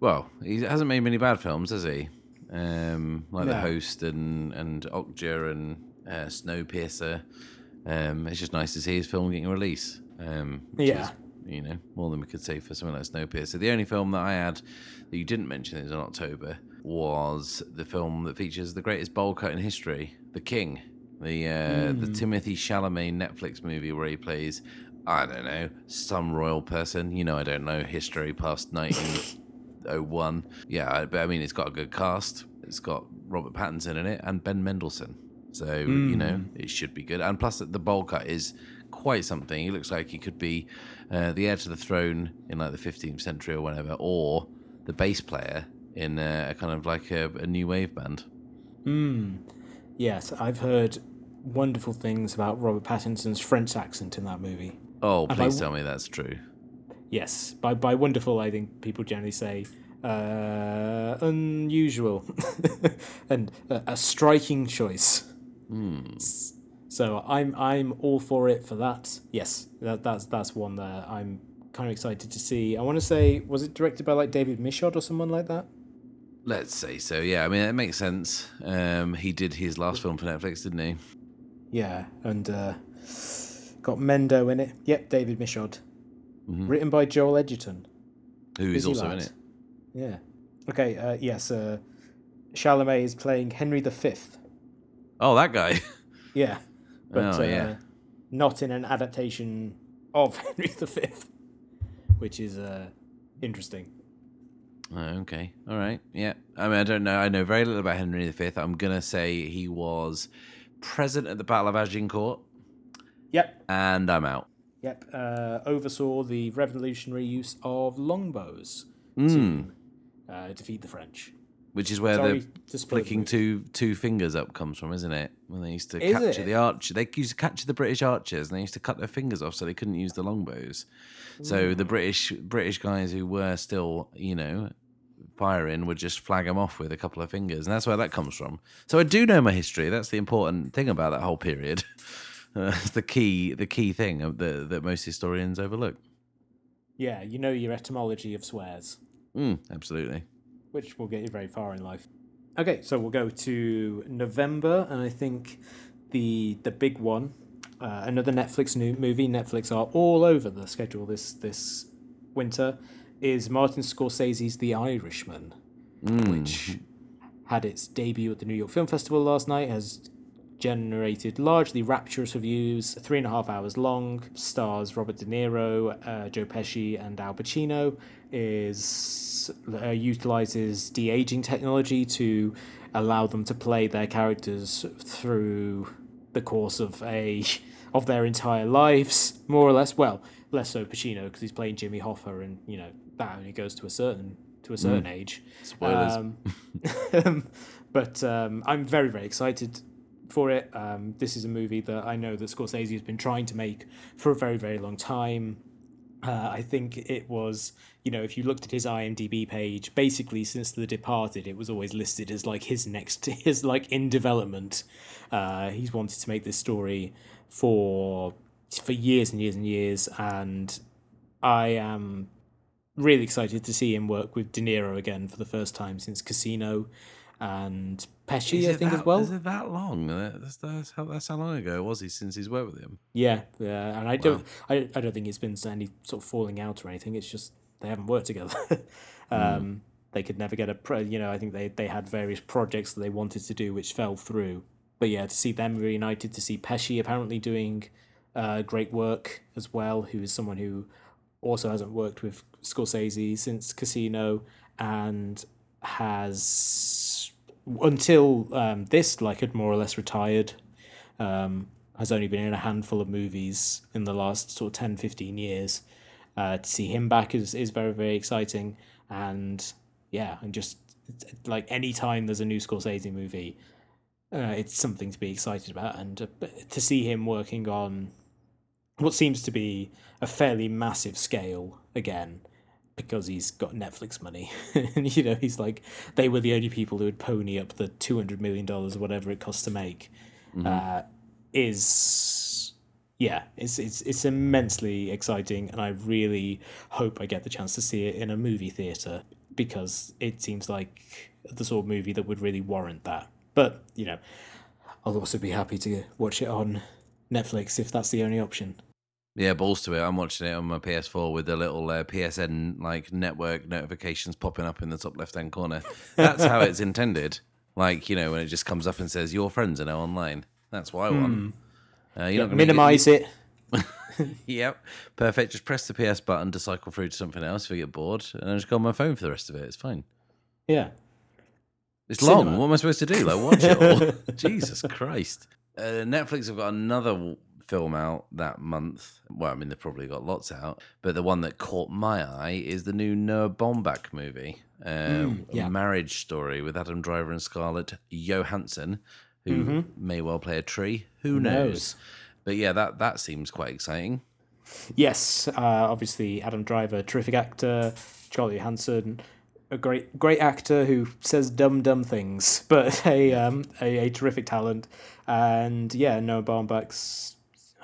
Well, he hasn't made many bad films, has he? Um, like The Host and and Okja and uh, Snowpiercer. Um, it's just nice to see his film getting a release. Um, Yeah. is, you know, more than we could say for something like Snowpiercer. The only film that I had that you didn't mention is in October was the film that features the greatest bowl cut in history, The King, the uh, the Timothée Chalamet Netflix movie where he plays, I don't know, some royal person. You know, I don't know history past 1901. Yeah, but I mean, it's got a good cast. It's got Robert Pattinson in it and Ben Mendelsohn. So you know, it should be good. And plus, the bowl cut is quite something. He looks like he could be uh, the heir to the throne in like the 15th century or whatever, or the bass player in uh, a kind of like a, a new wave band. Yes, I've heard wonderful things about Robert Pattinson's French accent in that movie. Oh, please w- tell me that's true. Yes, by by wonderful, I think people generally say uh, unusual and a, a striking choice. So I'm I'm all for it for that. Yes, that, that's that's one that I'm kind of excited to see. I want to say, was it directed by like David Michôd or someone like that? Let's say so. Yeah, I mean it makes sense. Um, he did his last film for Netflix, didn't he? Yeah, and uh, got Mendo in it. Yep, David Michôd. Mhm. Written by Joel Edgerton. Who is also lad. in it. Yeah. Okay. Uh, yes. Uh, Chalamet is playing Henry V. Oh, that guy. Yeah, but Oh, uh, yeah. not in an adaptation of Henry V, which is uh, interesting. Oh, okay. All right. Yeah. I mean, I don't know. I know very little about Henry V. I'm gonna say he was present at the Battle of Agincourt, Yep. and I'm out. Yep. Uh, oversaw the revolutionary use of longbows Mm. to uh, defeat the French. Which is where Sorry the flicking two two fingers up comes from, isn't it? When they used to Is capture it? the archer, they used to capture the British archers, and they used to cut their fingers off so they couldn't use the longbows. So the British British guys who were still, you know, firing would just flag them off with a couple of fingers, and that's where that comes from. So I do know my history. That's the important thing about that whole period. It's the key the key thing the, that most historians overlook. Yeah, you know your etymology of swears, Mm, absolutely. which will get you very far in life. Okay, so we'll go to November, and I think the the big one, uh, another Netflix new movie. Netflix are all over the schedule this this winter. Is Martin Scorsese's The Irishman, which had its debut at the New York Film Festival last night, has generated largely rapturous reviews. Three and a half hours long, stars Robert De Niro, uh, Joe Pesci, and Al Pacino. Is uh, utilizes de aging technology to allow them to play their characters through the course of a of their entire lives, more or less. Well, less so Pacino because he's playing Jimmy Hoffa, and you know that only goes to a certain to a certain age. Spoilers. Um, but um, I'm very, very excited for it. Um, this is a movie that I know that Scorsese has been trying to make for a very, very long time. Uh, I think it was, you know, if you looked at his IMDb page, basically since The Departed, it was always listed as like his next, his like in development. Uh, he's wanted to make this story for for years and years and years, and I am really excited to see him work with De Niro again for the first time since Casino and Pesci, I think, that, as well. Is it that long? That's, that's, how, that's how long ago was he since he's worked with him? Yeah, yeah, and I don't, I, I don't think it's been any sort of falling out or anything. It's just they haven't worked together. um, They could never get a, pro, you know. I think they they had various projects that they wanted to do which fell through. But yeah, to see them reunited, to see Pesci apparently doing uh, great work as well, who is someone who also hasn't worked with Scorsese since Casino and has until um, this like had more or less retired um, has only been in a handful of movies in the last sort of 10 15 years uh, to see him back is, is very very exciting. And yeah and just like any time there's a new Scorsese movie uh, it's something to be excited about. And uh, to see him working on what seems to be a fairly massive scale again because he's got Netflix money. and you know, he's like they were the only people who would pony up the two hundred million dollars, whatever it costs to make. Uh, is yeah, it's it's it's immensely exciting, and I really hope I get the chance to see it in a movie theater because it seems like the sort of movie that would really warrant that. But you know, I'll also be happy to watch it on Netflix if that's the only option. Yeah, balls to it. I'm watching it on my PS4 with the little uh, PSN like network notifications popping up in the top left hand corner. That's how it's intended. Like you know when it just comes up and says your friends are now online. That's why I want. Uh, you're not gonna Minimize it. Yep, perfect. Just press the PS button to cycle through to something else if you get bored, and I just go on my phone for the rest of it. It's fine. Yeah. It's Cinema. long. What am I supposed to do? Like watch it all? Jesus Christ! Uh, Netflix have got another film out that month. Well, I mean they've probably got lots out, but the one that caught my eye is the new Noah Baumbach movie, uh, yeah. a marriage story with Adam Driver and Scarlett Johansson, who may well play a tree. Who knows? knows? But yeah, that that seems quite exciting. Yes, uh, obviously Adam Driver, terrific actor. Charlie Hanson, a great great actor who says dumb dumb things, but a um a, a terrific talent. And yeah, Noah Baumbach's.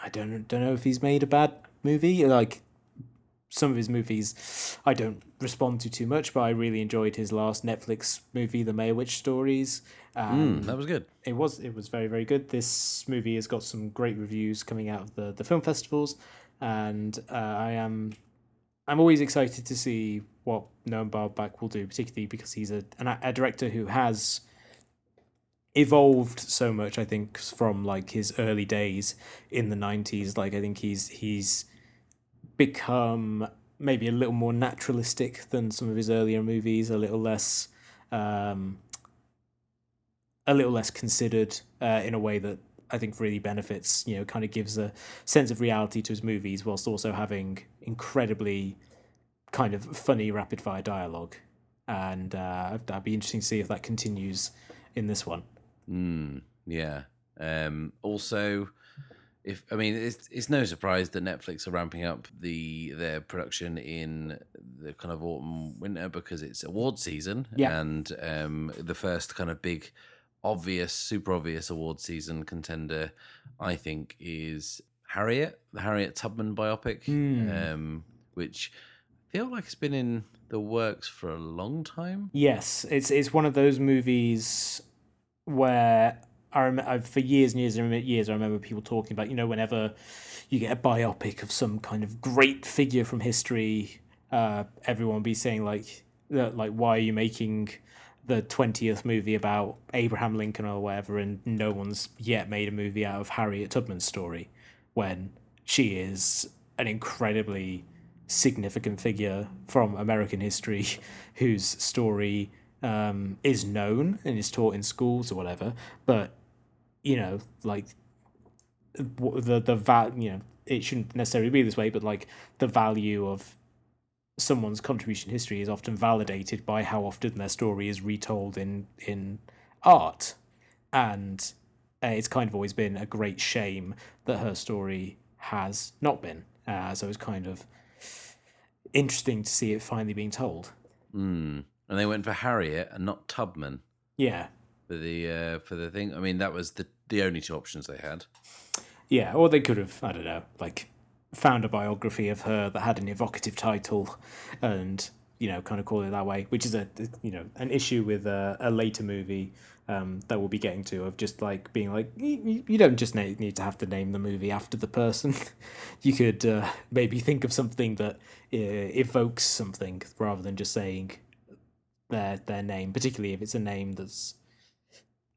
I don't don't know if he's made a bad movie. Like some of his movies I don't respond to too much, but I really enjoyed his last Netflix movie, The Meyerowitz Stories. Um, Mm, that was good. it was it was very very good. This movie has got some great reviews coming out of the the film festivals, and uh, I am I'm always excited to see what Noah Baumbach will do, particularly because he's a an, a director who has evolved so much. I think from like his early days in the '90s. Like I think he's he's become maybe a little more naturalistic than some of his earlier movies, a little less. Um, a little less considered uh, in a way that I think really benefits, you know, kind of gives a sense of reality to his movies whilst also having incredibly kind of funny rapid fire dialogue. And uh, that'd be interesting to see if that continues in this one. Mm, yeah. Um, also, if I mean, it's it's no surprise that Netflix are ramping up the their production in the kind of autumn winter because it's award season, Yeah. and um, the first kind of big, obvious, super obvious award season contender, I think, is Harriet, the Harriet Tubman biopic, Mm. um, which I feel like it's been in the works for a long time. Yes, it's it's one of those movies where I remember for years and years and years I remember people talking about you know whenever you get a biopic of some kind of great figure from history, uh, everyone be saying like that like why are you making the twentieth movie about Abraham Lincoln or whatever, and no one's yet made a movie out of Harriet Tubman's story when she is an incredibly significant figure from American history whose story um, is known and is taught in schools or whatever. But you know, like the the val you know it shouldn't necessarily be this way, but like the value of someone's contribution to history is often validated by how often their story is retold in in art, and uh, it's kind of always been a great shame that her story has not been. Uh, so it's kind of interesting to see it finally being told. Mm. And they went for Harriet and not Tubman. Yeah, for the uh, for the thing. I mean, that was the the only two options they had. yeah. Or they could have, I don't know, like found a biography of her that had an evocative title, and you know, kind of call it that way, which is a you know an issue with a, a later movie um, that we'll be getting to of just like being like you, you don't just na- need to have to name the movie after the person. you could uh, maybe think of something that uh, evokes something rather than just saying their their name, particularly if it's a name that's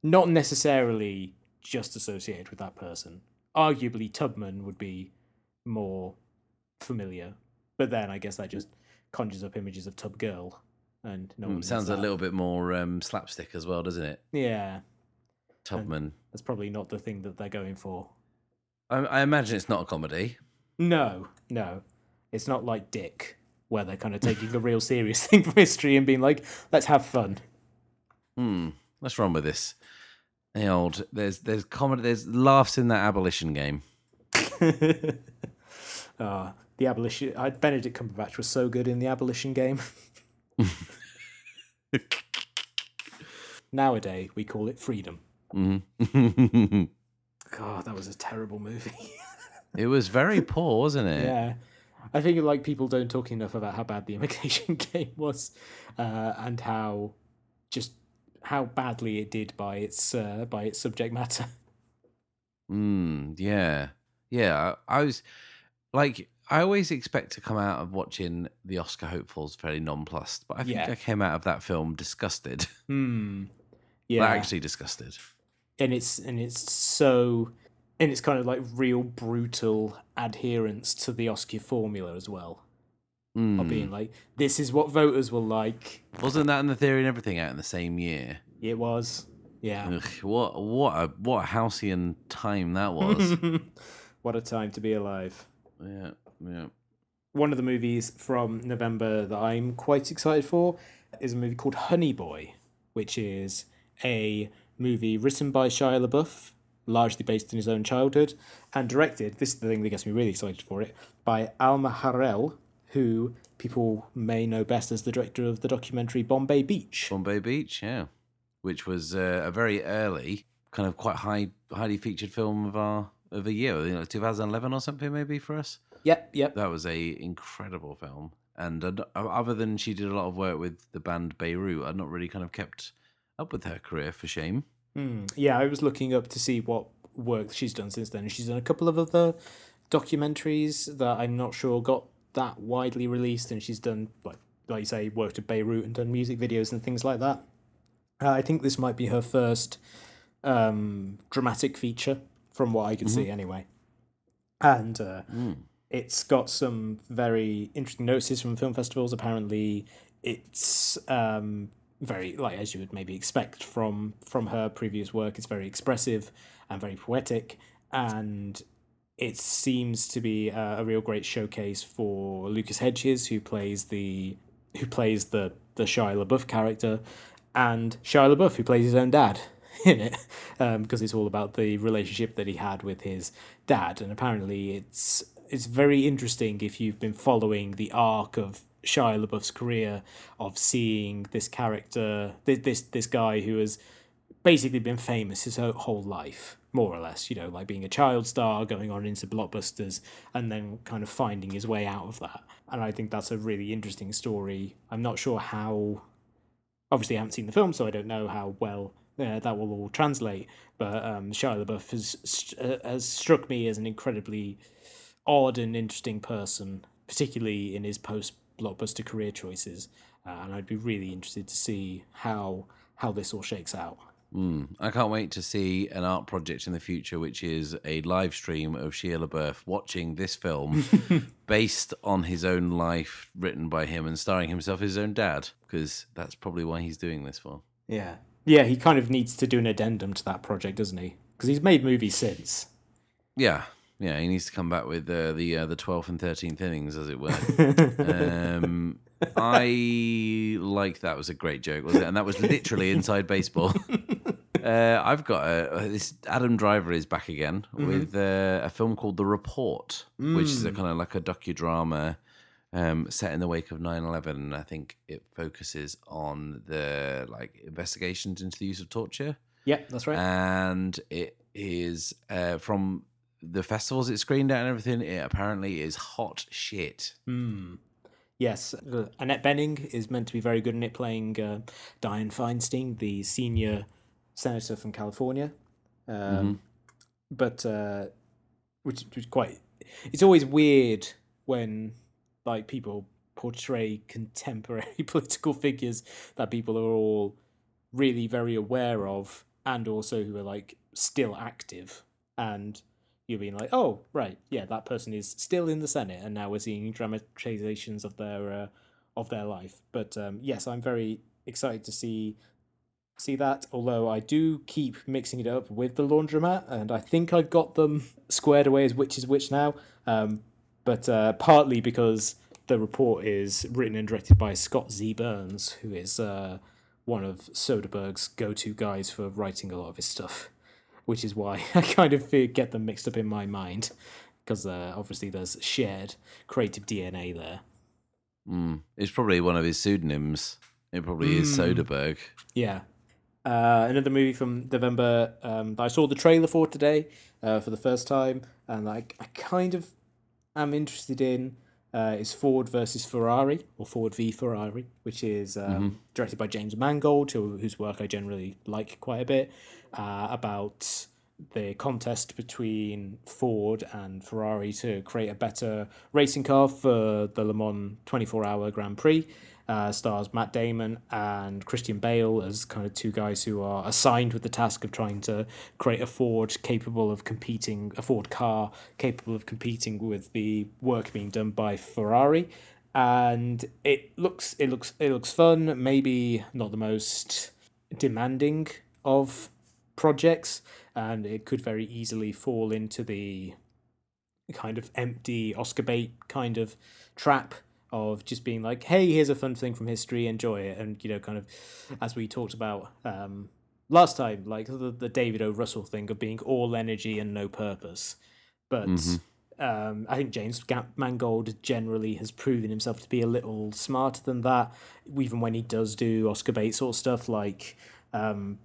not necessarily just associated with that person. Arguably, Tubman would be more familiar, but then I guess that just conjures up images of Tub Girl, and no one Mm, sounds a little bit more um, slapstick as well, doesn't it? Yeah, Tubman. that's probably not the thing that they're going for. I, I imagine it's not a comedy. No, no, it's not like Dick, where they're kind of taking a real serious thing from history and being like, "Let's have fun." Hmm. Let's run with this. The old there's there's comedy there's laughs in that abolition game. uh, the abolition. I, Benedict Cumberbatch was so good in the abolition game. Nowadays, we call it freedom. Mhm. God, that was a terrible movie. it was very poor, wasn't it? yeah, I think like people don't talk enough about how bad the imitation game was, uh, and how just how badly it did by its uh, by its subject matter. Mm, yeah. Yeah. I, I was like, I always expect to come out of watching the Oscar hopefuls fairly nonplussed, but I think Yeah. I came out of that film disgusted. Hmm. Yeah. Yeah. actually disgusted. and it's and it's so and it's kind of like real brutal adherence to the Oscar formula as well. Of Mm. being like, this is what voters will like. Wasn't that in the theory and everything out in the same year? It was. Yeah. Ugh, what what a what a halcyon time that was. what a time to be alive. yeah, yeah. One of the movies from November that I'm quite excited for is a movie called Honey Boy, which is a movie written by Shia LaBeouf, largely based in his own childhood, and directed, this is the thing that gets me really excited for it, by Alma Har'el, who people may know best as the director of the documentary Bombay Beach. Bombay Beach, yeah, which was uh, a very early, kind of quite high, highly featured film of our of the year, you know, 2011 or something, maybe for us. Yep, yep. That was a incredible film. And uh, other than she did a lot of work with the band Beirut, I'd not really kind of kept up with her career for shame. Mm, yeah, I was looking up to see what work she's done since then. She's done a couple of other documentaries that I'm not sure got that widely released, and she's done like like you say, worked at Beirut and done music videos and things like that. Uh, I think this might be her first um, dramatic feature, from what I can mm-hmm. see, anyway. And uh, mm. it's got some very interesting notices from film festivals. Apparently, it's um, very like as you would maybe expect from from her previous work. It's very expressive and very poetic, and it seems to be a, a, real great showcase for Lucas Hedges, who plays the who plays the the Shia LaBeouf character, and Shia LaBeouf, who plays his own dad in it, um, because it's all about the relationship that he had with his dad, and apparently it's it's very interesting if you've been following the arc of Shia LaBeouf's career of seeing this character, this this, this guy who has basically been famous his whole life more or less, you know, like being a child star, going on into blockbusters, and then kind of finding his way out of that. And I think that's a really interesting story. I'm not sure how. Obviously, I haven't seen the film, so I don't know how well uh, that will all translate. But um, Shia LaBeouf has uh, has struck me as an incredibly odd and interesting person, particularly in his post blockbuster career choices. Uh, and I'd be really interested to see how how this all shakes out. Mm. I can't wait to see an art project in the future, which is a live stream of Shia LaBeouf watching this film based on his own life, written by him and starring himself his own dad, because that's probably why he's doing this for. Yeah. Yeah, he kind of needs to do an addendum to that project, doesn't he? Because he's made movies since. Yeah. Yeah, he needs to come back with uh, the uh, the twelfth and thirteenth innings, as it were. um, I like that was a great joke, was it? And that was literally inside baseball. Uh, I've got a, uh, this. Adam Driver is back again mm-hmm. with uh, a film called The Report, mm. which is a mm. kind of like a docudrama um, set in the wake of 9-11 and i think it focuses on the like investigations into the use of torture yeah that's right and it is uh, from the festivals it screened at and everything it apparently is hot shit mm. Yes, uh, Annette Bening is meant to be very good in it, playing uh, Dianne Feinstein, the senior senator from California. Um, mm-hmm. But uh, which was quite. It's always weird when like people portray contemporary political figures that people are all really very aware of and also who are like still active and you're being like oh right yeah that person is still in the senate and now we're seeing dramatizations of their uh, of their life but um, yes i'm very excited to see see that. Although I do keep mixing it up with the laundromat, and I think I've got them squared away as which is which now. Um, but uh, partly because the report is written and directed by Scott Z. Burns, who is uh, one of Soderbergh's go-to guys for writing a lot of his stuff, which is why I kind of get them mixed up in my mind because uh, obviously there's shared creative DNA there. Mm. It's probably one of his pseudonyms. It probably mm. is Soderbergh. Yeah, uh, another movie from November um, that I saw the trailer for today uh, for the first time, and I, I kind of am interested in uh, is Ford versus Ferrari, or Ford v Ferrari, which is um, mm-hmm. directed by James Mangold, who, whose work I generally like quite a bit, uh, about the contest between Ford and Ferrari to create a better racing car for the Le Mans 24 hour Grand Prix uh, stars Matt Damon and Christian Bale as kind of two guys who are assigned with the task of trying to create a Ford capable of competing, a Ford car capable of competing with the work being done by Ferrari. And it looks, it looks, it looks fun. Maybe not the most demanding of projects, and it could very easily fall into the kind of empty Oscar bait kind of trap of just being like, hey, here's a fun thing from history, enjoy it. And, you know, kind of as we talked about um, last time, like the, the David O. Russell thing of being all energy and no purpose. But mm-hmm. um, I think James Mangold generally has proven himself to be a little smarter than that, even when he does do Oscar bait sort of stuff like. Um,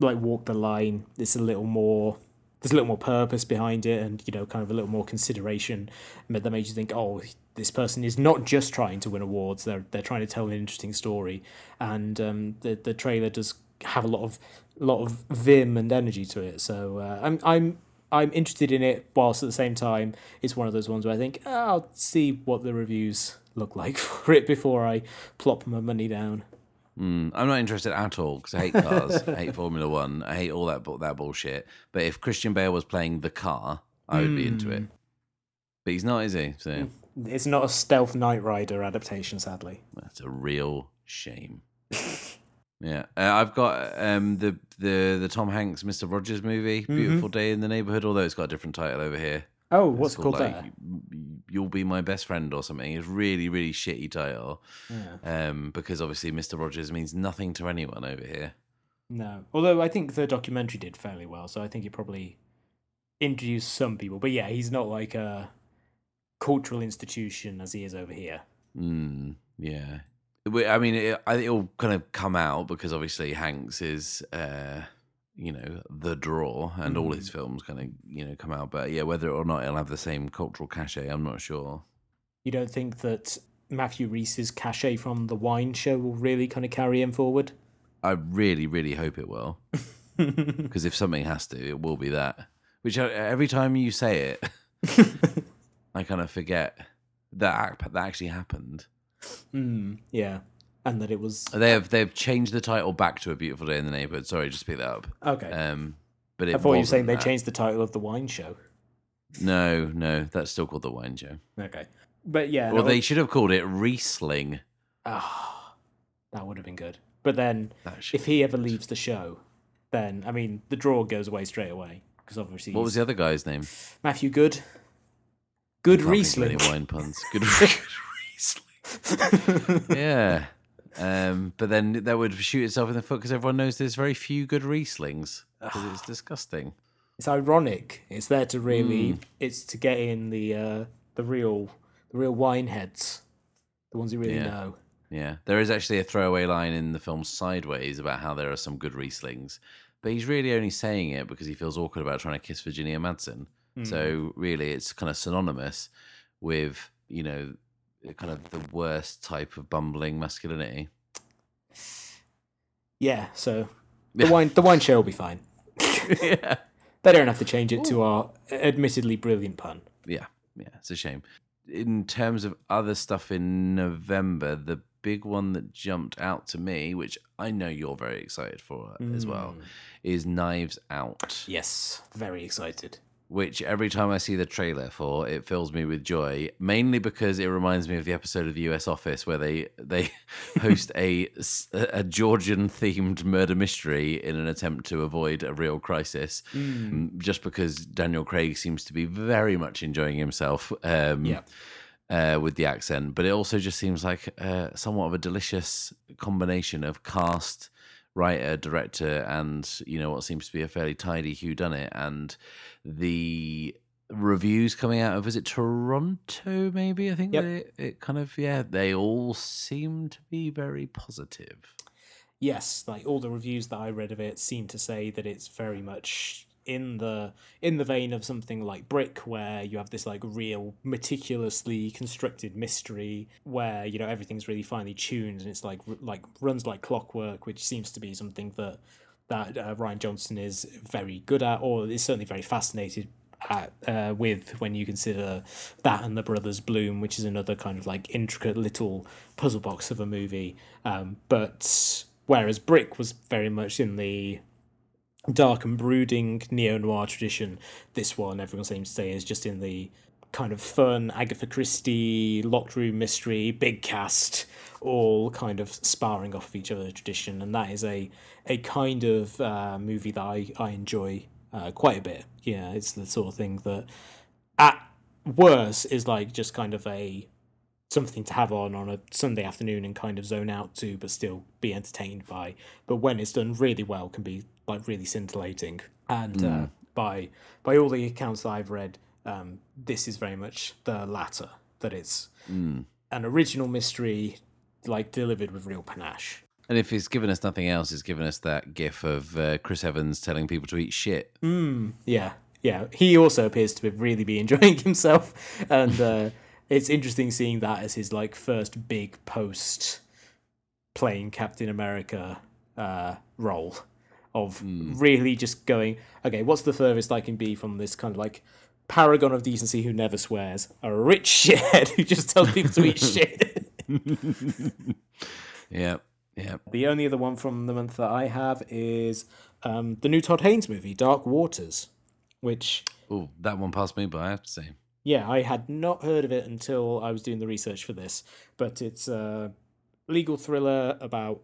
like walk the line it's a little more there's a little more purpose behind it, and you know, kind of a little more consideration that made you think, oh, this person is not just trying to win awards; they're they're trying to tell an interesting story, and um, the the trailer does have a lot of a lot of vim and energy to it. So uh, I'm I'm I'm interested in it, whilst at the same time, it's one of those ones where I think oh, I'll see what the reviews look like for it before I plop my money down. Mm, I'm not interested at all because I hate cars. I hate Formula One. I hate all that that bullshit. But if Christian Bale was playing the car, I would mm. be into it. But he's not, is he? So it's not a stealth Knight Rider adaptation, sadly. That's a real shame. yeah, uh, I've got um, the the the Tom Hanks Mister Rogers movie, mm-hmm. Beautiful mm-hmm. Day in the Neighborhood. Although it's got a different title over here. Oh, what's called, called like, that? You'll be my best friend or something. It's really, really shitty title. Yeah. Um, because obviously Mr. Rogers means nothing to anyone over here. No. Although I think the documentary did fairly well, so I think it probably introduced some people. But yeah, he's not like a cultural institution as he is over here. Mm, yeah. I mean, it, will kind of come out because obviously Hanks is. Uh, you know the draw and mm. all his mm-hmm. films kind of you know come out. But yeah whether or not it'll have the same cultural cachet i'm not sure. You don't think that Matthew Rhys's cachet from the wine show will really kind of carry him forward? I really really hope it will. Because if something has to it will be that. Which uh, every time you say it i kind of forget that that actually happened. Mm, yeah and that it was. They have they've changed the title back to a beautiful day in the neighborhood. Sorry, just pick that up. Okay. Um, but I thought you were saying that. they changed the title of the wine show. No, no, that's still called the wine show. Okay, but yeah. Well, no, they should have called it Riesling. Ah, oh, that would have been good. But then, if he ever leaves the show, then I mean, the draw goes away straight away because obviously. What was the other guy's name? Matthew Goode. Good Riesling. wine puns. Good, good Riesling. yeah. Um, but then that would shoot itself in the foot because everyone knows there's very few good Rieslings because it's disgusting. It's ironic. It's there to really. Mm. It's to get in the uh, the real the real wine heads, the ones who really yeah. know. Yeah, there is actually a throwaway line in the film Sideways about how there are some good Rieslings, but he's really only saying it because he feels awkward about trying to kiss Virginia Madsen. Mm. So really, it's kind of synonymous with you know kind of the worst type of bumbling masculinity. Yeah, so the wine the wine show will be fine. yeah. They don't have to change it Ooh. to our admittedly brilliant pun. Yeah, yeah, it's a shame. In terms of other stuff in November, the big one that jumped out to me, which I know you're very excited for mm. as well, mm. is Knives Out. Yes, very excited which every time I see the trailer for, it fills me with joy. Mainly because it reminds me of the episode of the U.S. Office where they they host a a Georgian themed murder mystery in an attempt to avoid a real crisis. Mm. Just because Daniel Craig seems to be very much enjoying himself. Um, yeah. Uh, with the accent, but it also just seems like uh, somewhat of a delicious combination of cast, writer, director, and you know what seems to be a fairly tidy who done it. And the reviews coming out of is it Toronto? Maybe I think yep. they, it kind of yeah they all seem to be very positive. Yes, like all the reviews that I read of it seem to say that it's very much in the in the vein of something like Brick, where you have this like real meticulously constructed mystery where you know everything's really finely tuned and it's like like runs like clockwork, which seems to be something that that uh, Rian Johnson is very good at, or is certainly very fascinated at, uh, with when you consider that and the Brothers Bloom, which is another kind of like intricate little puzzle box of a movie. Um, but whereas Brick was very much in the dark and brooding neo noir tradition. This one, everyone seems to say, is just in the kind of fun Agatha Christie locked room mystery, big cast, all kind of sparring off of each other tradition, and that is a a kind of uh, movie that I I enjoy uh, quite a bit. Yeah, it's the sort of thing that at worst is like just kind of a something to have on on a Sunday afternoon and kind of zone out to, but still be entertained by. But when it's done really well, can be like really scintillating. And mm. uh, by by all the accounts that I've read, um, this is very much the latter. That it's mm. an original mystery, like delivered with real panache. And if it's given us nothing else, it's given us that gif of uh, Chris Evans telling people to eat shit. Mm, yeah, yeah, he also appears to be really be enjoying himself, and uh, it's interesting seeing that as his like first big post playing Captain America uh, role of really just going, okay, what's the furthest I can be from this kind of like paragon of decency who never swears, a rich shithead who just tells people to eat shit. Yeah, yeah. The only other one from the month that I have is um, the new Todd Haynes movie, Dark Waters, which Oh, that one passed me by. I have to say. Yeah, I had not heard of it until I was doing the research for this, but it's a legal thriller about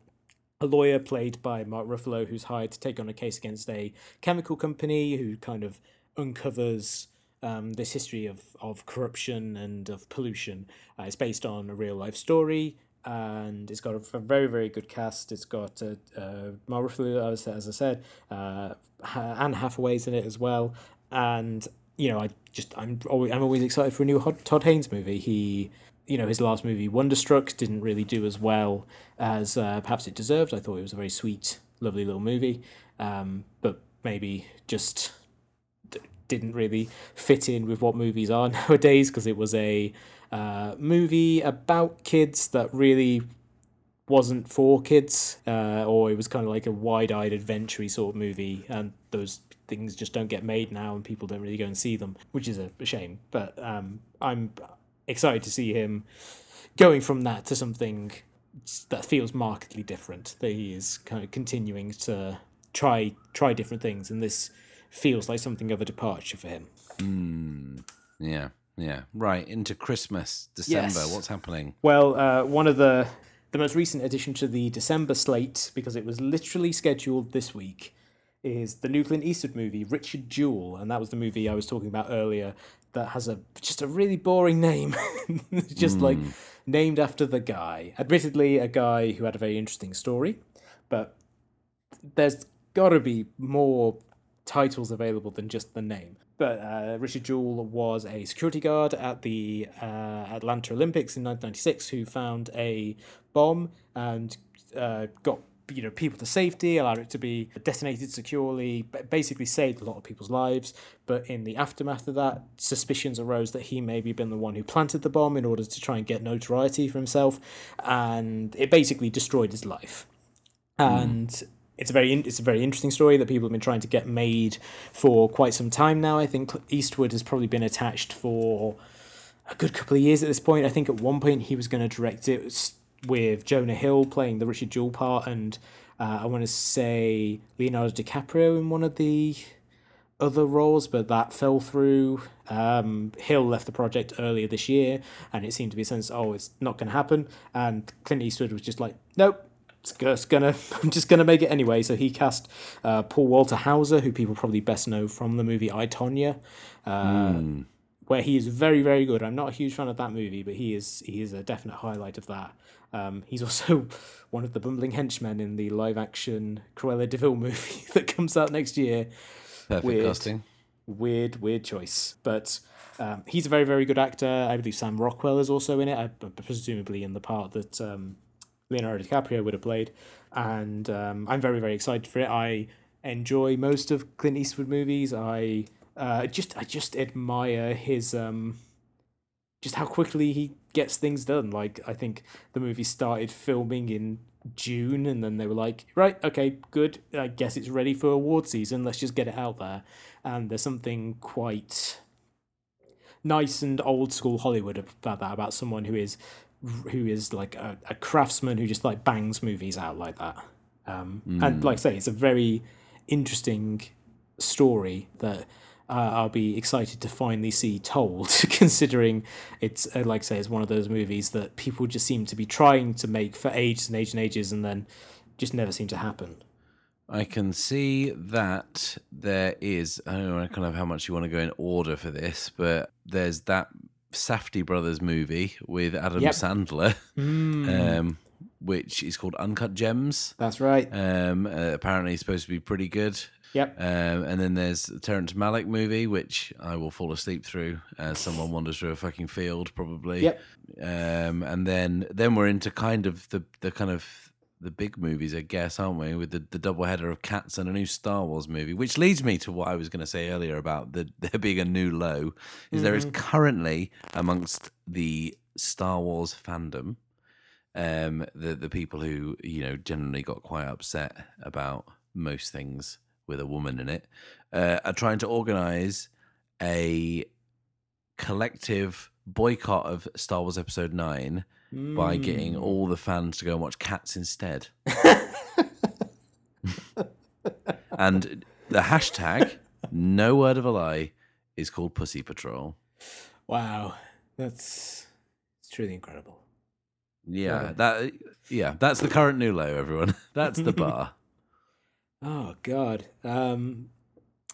a lawyer played by Mark Ruffalo who's hired to take on a case against a chemical company who kind of uncovers um, this history of, of corruption and of pollution. Uh, it's based on a real life story. And it's got a very, very good cast. It's got uh, uh, Mark Ruffalo, as, as I said, uh, Anne Hathaway's in it as well. And you know, I just I'm always I'm always excited for a new Todd Haynes movie. He, you know, his last movie Wonderstruck didn't really do as well as uh, perhaps it deserved. I thought it was a very sweet, lovely little movie, um, but maybe just didn't really fit in with what movies are nowadays because it was a uh, movie about kids that really wasn't for kids, uh, or it was kind of like a wide-eyed adventure sort of movie, and those things just don't get made now, and people don't really go and see them, which is a, a shame. But um, I'm excited to see him going from that to something that feels markedly different. That he is kind of continuing to try try different things, and this feels like something of a departure for him. Yeah, yeah. Right into Christmas, December. Yes. What's happening? Well, uh, one of the the most recent addition to the December slate, because it was literally scheduled this week, is the new Clint Eastwood movie Richard Jewell, and that was the movie I was talking about earlier. That has a just a really boring name, just like named after the guy. Admittedly, a guy who had a very interesting story, but there's got to be more titles available than just the name. But uh, Richard Jewell was a security guard at the uh, Atlanta Olympics in 1996 who found a bomb and uh, got you know people to safety, allowed it to be detonated securely, basically saved a lot of people's lives. But in the aftermath of that, suspicions arose that he maybe been the one who planted the bomb in order to try and get notoriety for himself, and it basically destroyed his life hmm. and it's a very it's a very interesting story that people have been trying to get made for quite some time now. I think Eastwood has probably been attached for a good couple of years at this point. I think at one point he was going to direct it with Jonah Hill playing the Richard Jewell part, and uh, I want to say Leonardo DiCaprio in one of the other roles, but that fell through. Um, Hill left the project earlier this year, and it seemed to be a sense, oh, it's not going to happen. And Clint Eastwood was just like, nope, it's go- gonna, I'm just gonna make it anyway. So he cast uh, Paul Walter Hauser, who people probably best know from the movie I Tonya, uh, where he is very, very good. I'm not a huge fan of that movie, but he is he is a definite highlight of that. Um, he's also one of the bumbling henchmen in the live action Cruella de Vil movie that comes out next year Perfect Weird. casting. weird, weird choice. But um, he's a very, very good actor. I believe Sam Rockwell is also in it, uh, presumably in the part that um, Leonardo DiCaprio would have played. And um, I'm very, very excited for it. I enjoy most of Clint Eastwood movies. I uh, just, I just admire his, um, just how quickly he gets things done. Like I think the movie started filming in June, and then they were like, right, okay, good. I guess it's ready for award season. Let's just get it out there. And there's something quite nice and old school Hollywood about that, about someone who is who is like a, a craftsman who just like bangs movies out like that. Um, And like I say, it's a very interesting story that uh, I'll be excited to finally see told, considering it's uh, like I say, it's one of those movies that people just seem to be trying to make for ages and ages and ages, and then just never seem to happen. I can see that there is. I don't know kind of how much you want to go in order for this, but there's that Safdie Brothers movie with Adam Yep. Sandler, Mm. um, which is called Uncut Gems. That's right. Um, uh, apparently, it's supposed to be pretty good. Yep. Um, and then there's the Terrence Malick movie, which I will fall asleep through as someone wanders through a fucking field, probably. Yep. Um, and then then we're into kind of the the kind of the big movies, I guess, aren't we? With the, the double header of Cats and a new Star Wars movie, which leads me to what I was going to say earlier about the, there being a new low. Is there is currently amongst the Star Wars fandom, um, the the people who you know generally got quite upset about most things with a woman in it, uh, are trying to organize a collective boycott of Star Wars Episode Nine by getting all the fans to go and watch Cats instead. and the hashtag, no word of a lie, is called Pussy Patrol. Wow, that's it's truly incredible. Yeah, that yeah, that's the current new low, everyone. That's the bar. Oh God. Um,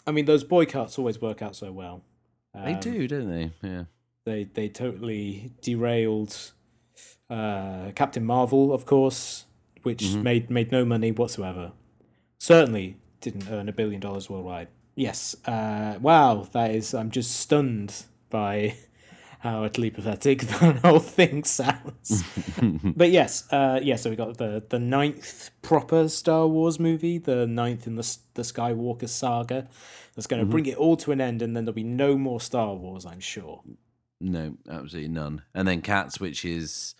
I mean, those boycotts always work out so well. they Um, do, don't they? Yeah. They they totally derailed uh, Captain Marvel, of course, which made made no money whatsoever. Certainly didn't earn a billion dollars worldwide. Yes. Uh, wow, that is. I'm just stunned by how utterly pathetic that whole thing sounds. but yes, uh, yeah. So we got the the ninth proper Star Wars movie, the ninth in the the Skywalker saga. That's going to bring it all to an end, and then there'll be no more Star Wars. I'm sure. No, absolutely none. And then Cats, which is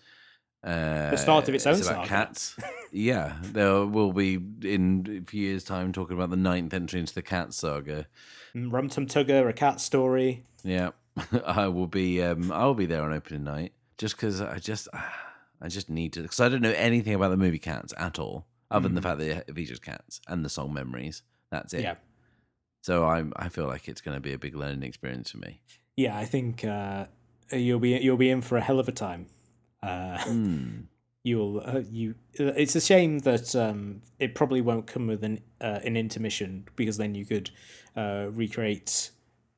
uh, the start of its own about saga. cats. yeah, there will be in a few years' time talking about the ninth entry into the Cat saga. Mm, Rum Tum Tugger, a cat story. Yeah, I will be. Um, I will be there on opening night just because I just, I just need to because I don't know anything about the movie Cats at all, other than the fact that it features cats and the song Memories. That's it. Yeah. So I'm. I feel like it's going to be a big learning experience for me. Yeah, I think uh, you'll be you'll be in for a hell of a time. Uh, Hmm. You'll uh, you. uh, It's a shame that um, it probably won't come with an uh, an intermission because then you could uh, recreate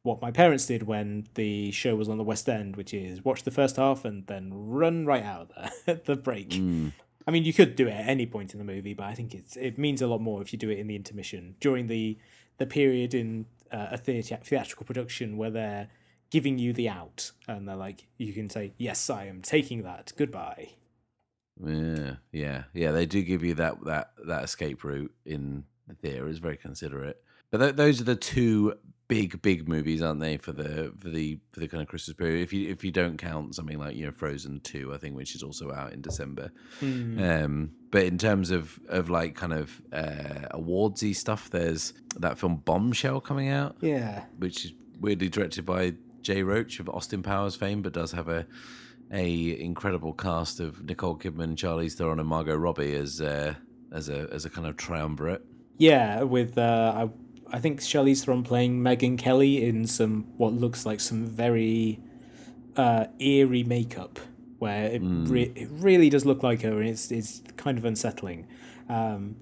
what my parents did when the show was on the West End, which is watch the first half and then run right out of there at the break. Hmm. I mean, you could do it at any point in the movie, but I think it's it means a lot more if you do it in the intermission during the the period in uh, a theatre theatrical production where they're giving you the out and they're like, you can say, "Yes, I am taking that. Goodbye." Yeah, yeah, yeah. They do give you that that that escape route in the theater. It's very considerate. But th- those are the two big big movies, aren't they? For the for the for the kind of Christmas period. If you if you don't count something like you know Frozen two, I think which is also out in December. Um, but in terms of of like kind of uh, awardsy stuff, there's that film Bombshell coming out Yeah, which is weirdly directed by Jay Roach of Austin Powers fame, but does have a a incredible cast of Nicole Kidman, Charlize Theron, and Margot Robbie as uh, as a as a kind of triumvirate. yeah. With uh, I, think Charlize Theron playing Megyn Kelly in some what looks like some very uh, eerie makeup, where it, re- it really does look like her, and it's it's kind of unsettling. Um,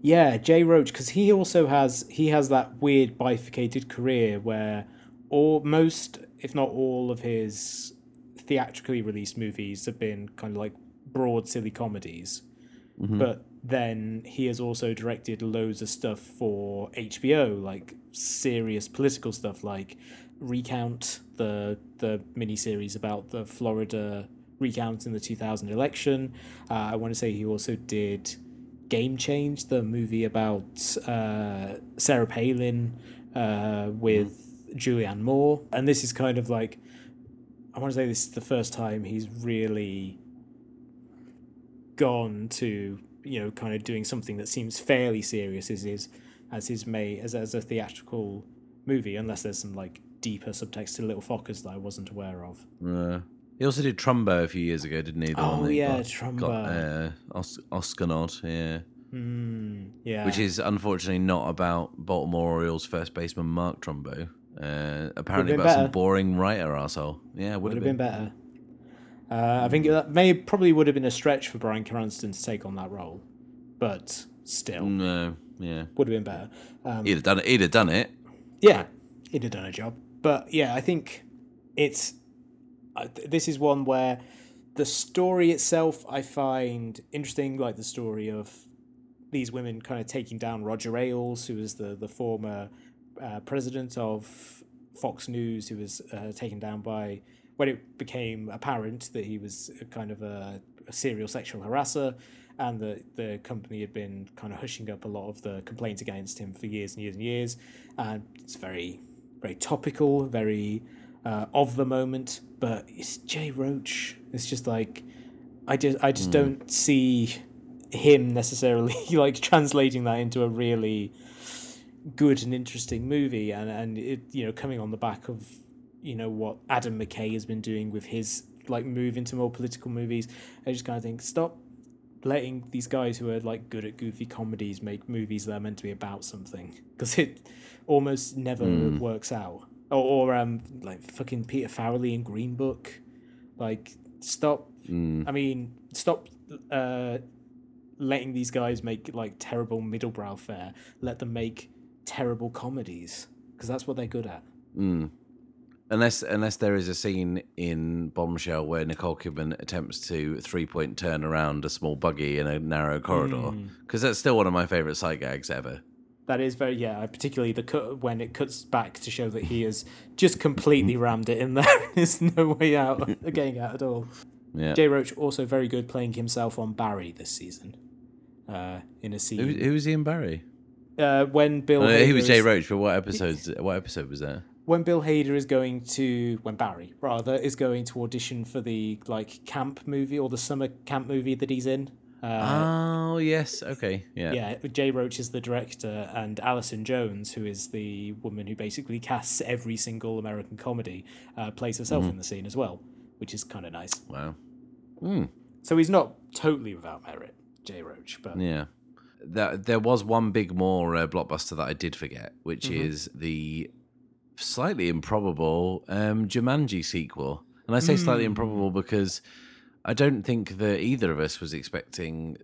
yeah, Jay Roach, because he also has he has that weird bifurcated career where all most, if not all, of his theatrically released movies have been kind of like broad silly comedies, but then he has also directed loads of stuff for HBO, like serious political stuff, like Recount, the the miniseries about the Florida recount in the 2000 election. Uh, I want to say he also did Game Change, the movie about uh, Sarah Palin uh, with Julianne Moore, and this is kind of like I want to say this is the first time he's really gone to you know kind of doing something that seems fairly serious as his as his may as as a theatrical movie, unless there's some like deeper subtext to Little Fockers that I wasn't aware of. Uh, he also did Trumbo a few years ago, didn't he? The Oh, one yeah, got, Trumbo. got uh, Os- Oscar nod, yeah. Mm, yeah, Which is unfortunately not about Baltimore Orioles first baseman Mark Trumbo. Uh, apparently been about some boring writer asshole. Yeah, would, have have been better. Uh, I think that may probably would have been a stretch for Bryan Cranston to take on that role, but still No, yeah. would have been better. Um, He'd have done it. He'd have done it. yeah, he'd have done a job. But yeah, I think it's uh, this is one where the story itself I find interesting, like the story of these women kind of taking down Roger Ailes, who was the the former uh, president of Fox News, who was uh, taken down by when it became apparent that he was a kind of a, a serial sexual harasser, and the the company had been kind of hushing up a lot of the complaints against him for years and years and years, and it's very very topical, very uh, of the moment. But it's Jay Roach. It's just like I just I just don't see him necessarily like translating that into a really good and interesting movie and and it you know coming on the back of you know what Adam McKay has been doing with his like move into more political movies. I just kind of think stop letting these guys who are like good at goofy comedies make movies that are meant to be about something because it almost never works out. Or, or um like fucking Peter Farrelly in Green Book. Like stop I mean stop uh letting these guys make like terrible middlebrow fare. Let them make terrible comedies because that's what they're good at. Unless unless there is a scene in Bombshell where Nicole Kidman attempts to three point turn around a small buggy in a narrow corridor, because that's still one of my favorite sight gags ever. That is very yeah, particularly the cut when it cuts back to show that he has just completely rammed it in there. There's no way out, getting out at all. Yeah. Jay Roach also very good playing himself on Barry this season. Uh, in a scene who was he in Barry? uh, when Bill Oh, he was Jay Roach. but what episodes? What episode was that? When Bill Hader is going to when Barry rather is going to audition for the like camp movie or the summer camp movie that he's in. Uh, oh yes, okay, yeah, yeah, Jay Roach is the director, and Allison Jones, who is the woman who basically casts every single American comedy, uh, plays herself in the scene as well, which is kind of nice. Wow. So he's not totally without merit, Jay Roach, but Yeah. That there was one big more uh, blockbuster that I did forget, which is the slightly improbable um, Jumanji sequel. And I say slightly improbable because I don't think that either of us was expecting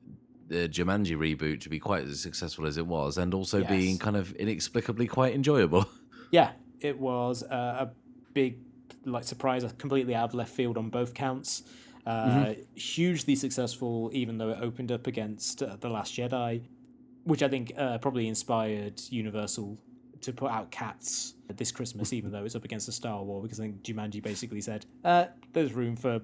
the Jumanji reboot to be quite as successful as it was, and also Yes. being kind of inexplicably quite enjoyable. yeah, it was uh, a big like surprise, completely out of left field on both counts. Uh, Hugely successful, even though it opened up against uh, the Last Jedi, which I think uh, probably inspired Universal to put out Cats this Christmas, even though it's up against a Star Wars. Because I think Jumanji basically said, uh, "There's room for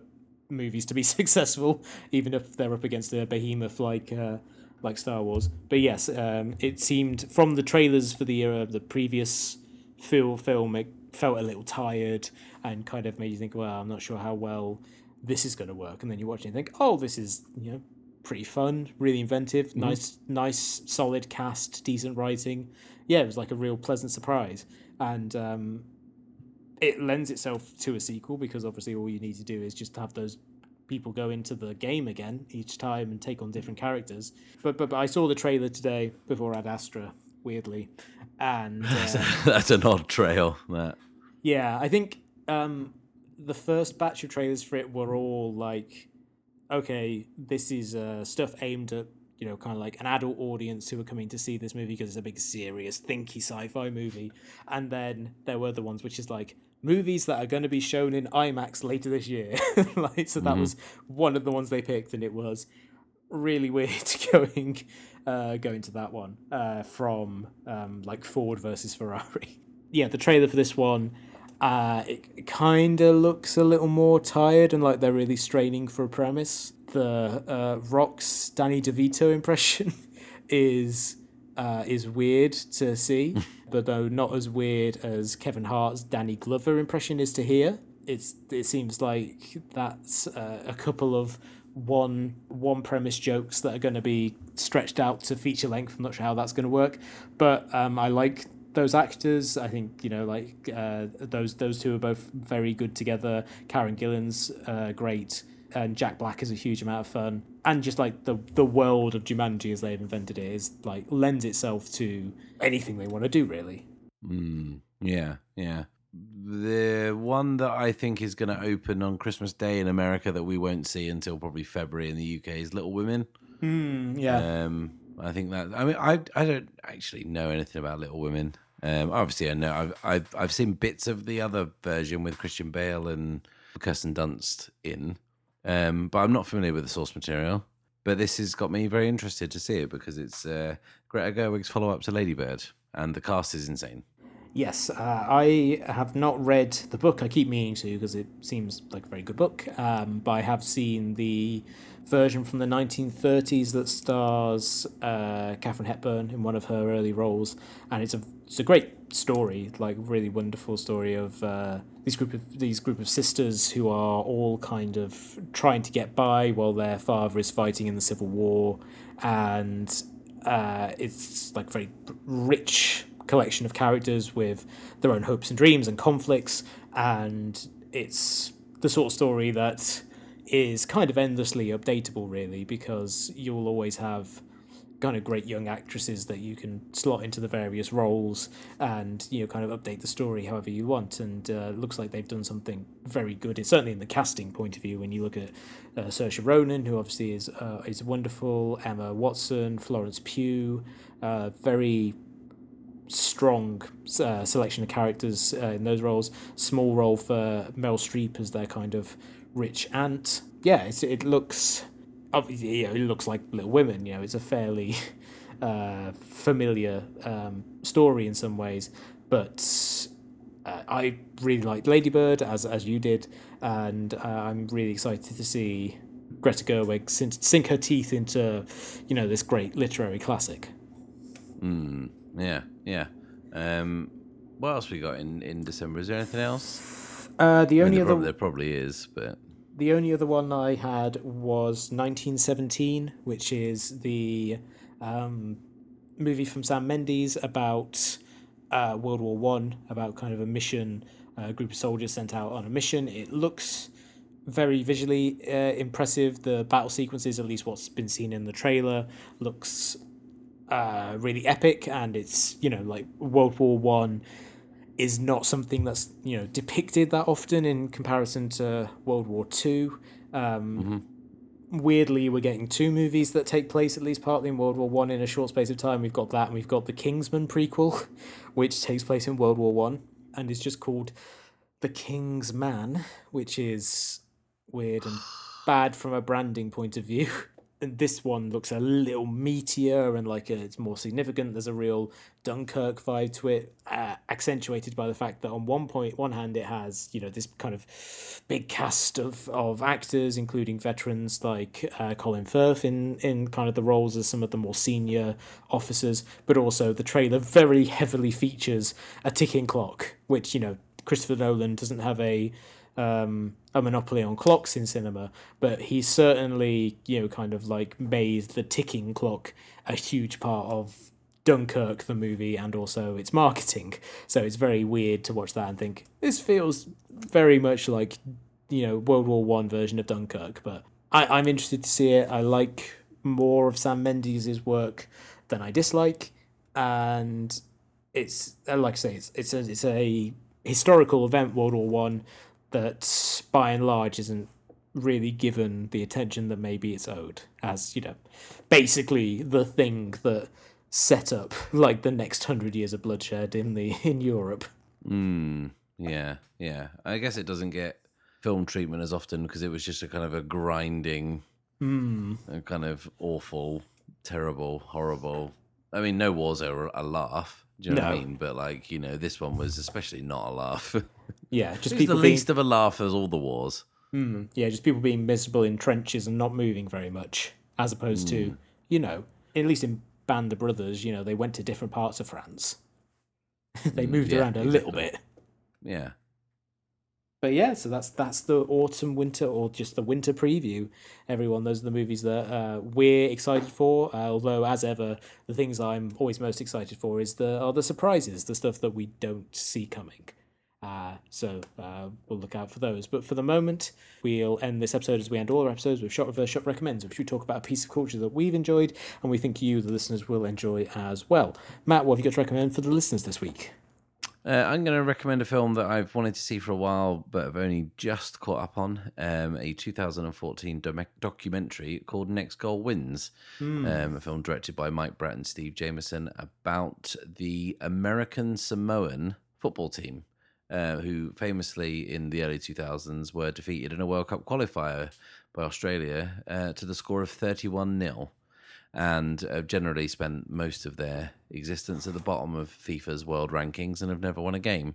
movies to be successful, even if they're up against a behemoth like uh, like Star Wars." But yes, um, it seemed from the trailers for the uh, the previous film, film it felt a little tired and kind of made you think, "Well, I'm not sure how well this is going to work." And then you watch it and think, "Oh, this is you know." Pretty fun, really inventive, nice, nice, solid cast, decent writing. Yeah, it was like a real pleasant surprise, and um, it lends itself to a sequel because obviously all you need to do is just have those people go into the game again each time and take on different characters. But but, but I saw the trailer today before Ad Astra, weirdly, and uh, That's an odd trail. That yeah, I think um, the first batch of trailers for it were all like, okay, this is uh, stuff aimed at you know kind of like an adult audience who are coming to see this movie because it's a big serious thinky sci-fi movie, and then there were the ones which is like movies that are going to be shown in IMAX later this year. like so that was one of the ones they picked, and it was really weird going uh, going to that one uh, from um, like Ford versus Ferrari. yeah, the trailer for this one, uh, it kind of looks a little more tired and like they're really straining for a premise. The uh, Rock's Danny DeVito impression is uh, is weird to see, but though not as weird as Kevin Hart's Danny Glover impression is to hear. It's it seems like that's uh, a couple of one one premise jokes that are going to be stretched out to feature length. I'm not sure how that's going to work, but um, I like those actors. I think you know like uh, those those two are both very good together. Karen Gillan's uh, great, and Jack Black is a huge amount of fun. And just like the the world of Jumanji as they've invented it is like lends itself to anything they want to do really. Yeah, yeah. The one that I think is going to open on Christmas Day in America that we won't see until probably February in the UK is Little Women. Yeah, Um, I think that. I mean, I I don't actually know anything about Little Women. Um, obviously, I know I've I've I've seen bits of the other version with Christian Bale and Kirsten Dunst in, um, but I'm not familiar with the source material. But this has got me very interested to see it because it's uh, Greta Gerwig's follow up to Ladybird, and the cast is insane. Yes, uh, I have not read the book. I keep meaning to because it seems like a very good book. Um, but I have seen the version from the 1930s that stars uh, Katharine Hepburn in one of her early roles, and it's a it's a great story, like really wonderful story of uh, these group of these group of sisters who are all kind of trying to get by while their father is fighting in the civil war, and uh, it's like very rich collection of characters with their own hopes and dreams and conflicts, and it's the sort of story that is kind of endlessly updatable, really, because you'll always have kind of great young actresses that you can slot into the various roles and you know kind of update the story however you want and uh, looks like they've done something very good it's certainly in the casting point of view when you look at uh, Saoirse Ronan who obviously is uh, is wonderful Emma Watson Florence Pugh uh, very strong uh, selection of characters uh, in those roles. Small role for Meryl Streep as their kind of rich aunt. Yeah, it looks. You know, it looks like Little Women. You know, it's a fairly uh, familiar um, story in some ways, but uh, I really liked Ladybird as as you did, and uh, I'm really excited to see Greta Gerwig sink her teeth into, you know, this great literary classic. Mm, yeah, yeah. Um, what else we got in, in December? Is there anything else? Uh, the only I mean, there, other there probably is, but the only other one I had was 1917, which is the um, movie from Sam Mendes about uh, World War One, about kind of a mission, a group of soldiers sent out on a mission. It looks very visually uh, impressive. The battle sequences, at least what's been seen in the trailer, looks uh, really epic, and it's you know like World War One is not something that's you know depicted that often in comparison to World War Two. Um, Weirdly, we're getting two movies that take place at least partly in World War One in a short space of time. We've got that, and we've got the Kingsman prequel, which takes place in World War One, and is just called The King's Man, which is weird and bad from a branding point of view. this one looks a little meatier and like a, it's more significant. There's a real Dunkirk vibe to it, uh, accentuated by the fact that on one point, one hand, it has you know this kind of big cast of, of actors, including veterans like uh, Colin Firth in in kind of the roles as some of the more senior officers, but also the trailer very heavily features a ticking clock, which you know Christopher Nolan doesn't have a um, a monopoly on clocks in cinema, but he certainly, you know, kind of like made the ticking clock a huge part of Dunkirk, the movie, and also its marketing. So it's very weird to watch that and think this feels very much like, you know, World War One version of Dunkirk. But I, I'm interested to see it. I like more of Sam Mendes' work than I dislike, and it's like I say, it's it's a, it's a historical event, World War One that by and large isn't really given the attention that maybe it's owed as you know basically the thing that set up like the next hundred years of bloodshed in the in Europe. Mm, yeah, yeah. I guess it doesn't get film treatment as often because it was just a kind of a grinding, mm. a kind of awful, terrible, horrible. I mean, no wars are a laugh. Do you know no. what I mean? But like, you know, this one was especially not a laugh. Yeah, just people the being, least of a laugh as all the wars. Mm, yeah, just people being miserable in trenches and not moving very much, as opposed mm. to you know, at least in Band of Brothers, you know, they went to different parts of France. they hmm, moved yeah, around a exactly. little bit. Yeah. But yeah, so that's that's the autumn, winter, or just the winter preview. Everyone, those are the movies that uh, we're excited for. Uh, although, as ever, the things I'm always most excited for is the are the surprises, the stuff that we don't see coming. Uh, so uh, we'll look out for those. But for the moment, we'll end this episode as we end all our episodes with Shot Reverse Shot Recommends, which we talk about a piece of culture that we've enjoyed and we think you, the listeners, will enjoy as well. Matt, what have you got to recommend for the listeners this week? Uh, I'm going to recommend a film that I've wanted to see for a while, but have only just caught up on. Um, a 2014 do- documentary called Next Goal Wins, mm. um, a film directed by Mike Brett and Steve Jamison about the American Samoan football team uh, who famously in the early 2000s were defeated in a World Cup qualifier by Australia uh, to the score of 31 0. and have generally spent most of their existence at the bottom of FIFA's world rankings and have never won a game.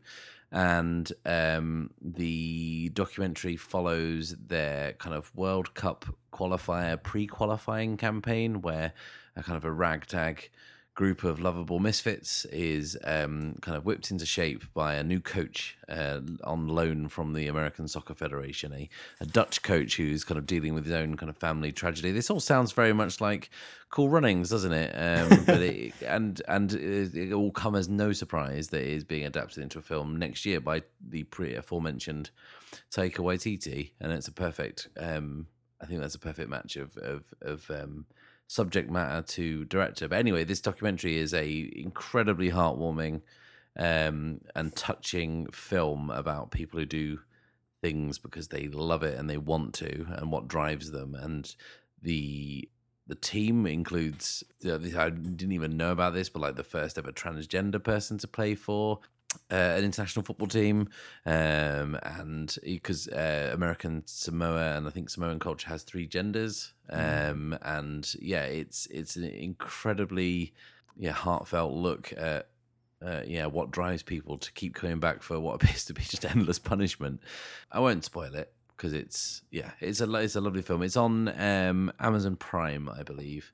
And um, the documentary follows their kind of World Cup qualifier pre qualifying campaign, where a kind of a ragtag group of lovable misfits is um, kind of whipped into shape by a new coach uh, on loan from the American Soccer Federation, a, a, Dutch coach who's kind of dealing with his own kind of family tragedy. This all sounds very much like Cool Runnings, doesn't it? Um, but it, and and it, it all come as no surprise that it is being adapted into a film next year by the pre aforementioned Taika Waititi, and it's a perfect. Um, I think that's a perfect match of of of um, subject matter to director. But anyway, this documentary is a incredibly heartwarming um, and touching film about people who do things because they love it and they want to, and what drives them. And the the team includes I didn't even know about this, but like the first ever transgender person to play for uh, an international football team, um, and because uh, American Samoa and I think Samoan culture has three genders, mm. um, and yeah, it's it's an incredibly yeah heartfelt look at uh, yeah what drives people to keep coming back for what appears to be just endless punishment. I won't spoil it because it's yeah it's a it's a lovely film. It's on um, Amazon Prime, I believe.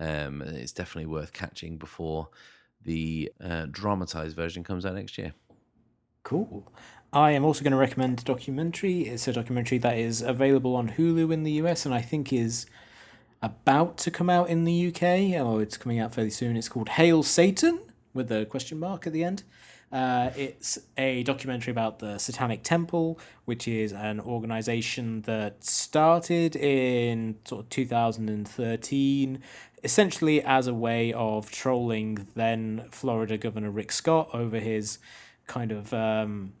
Um, it's definitely worth catching before the uh, dramatized version comes out next year. Cool. I am also going to recommend a documentary. It's a documentary that is available on Hulu in the US and I think is about to come out in the UK. Oh, it's coming out fairly soon. It's called Hail Satan with a question mark at the end. Uh, it's a documentary about the Satanic Temple, which is an organization that started in sort of 2013 essentially as a way of trolling then Florida Governor Rick Scott over his kind of um,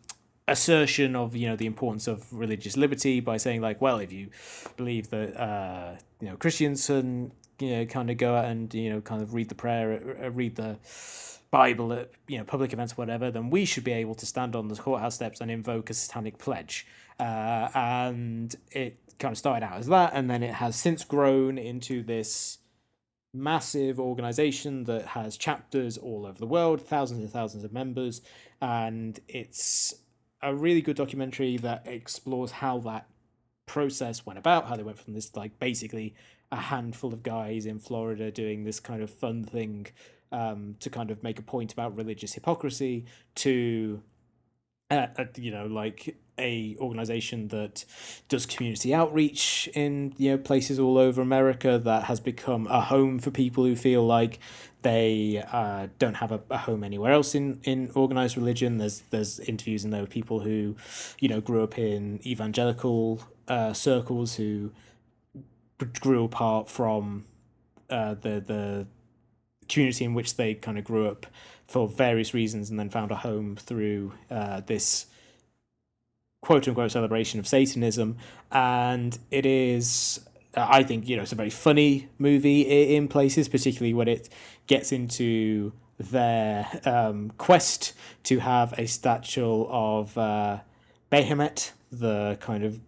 assertion of you know the importance of religious liberty by saying like, well, if you believe that uh, you know Christians can you know kind of go out and you know kind of read the prayer, uh, read the Bible at you know public events, whatever, then we should be able to stand on the courthouse steps and invoke a satanic pledge. Uh, and it kind of started out as that, and then it has since grown into this massive organization that has chapters all over the world, thousands and thousands of members, and it's a really good documentary that explores how that process went about, how they went from this like basically a handful of guys in Florida doing this kind of fun thing um, to kind of make a point about religious hypocrisy to uh, uh, you know like a organization that does community outreach in you know places all over America that has become a home for people who feel like they uh, don't have a, a home anywhere else in, in organized religion. There's there's interviews in there with people who, you know, grew up in evangelical uh, circles who grew apart from uh, the the community in which they kind of grew up for various reasons and then found a home through uh, this quote unquote celebration of Satanism, and it is. I think you know it's a very funny movie in places, particularly when it gets into their um, quest to have a statue of uh, Baphomet, the kind of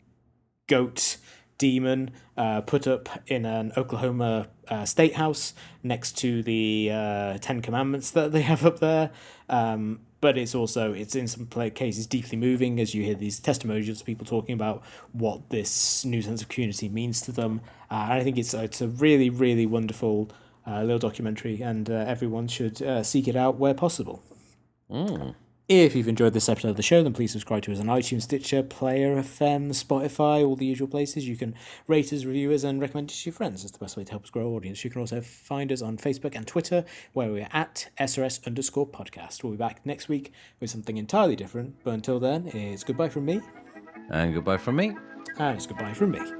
goat demon, uh, put up in an Oklahoma uh, state house next to the uh, Ten Commandments that they have up there. Um, but it's also it's in some cases deeply moving as you hear these testimonials of people talking about what this new sense of community means to them. Uh, and I think it's it's a really really wonderful uh, little documentary, and uh, everyone should seek it out where possible. Mm. If you've enjoyed this episode of the show, then please subscribe to us on iTunes, Stitcher, Player FM, Spotify, all the usual places. You can rate us, review us, and recommend us to your friends. It's the best way to help us grow our audience. You can also find us on Facebook and Twitter, where we're at SRS underscore podcast. We'll be back next week with something entirely different. But until then, it's goodbye from me. And goodbye from me. And it's goodbye from me.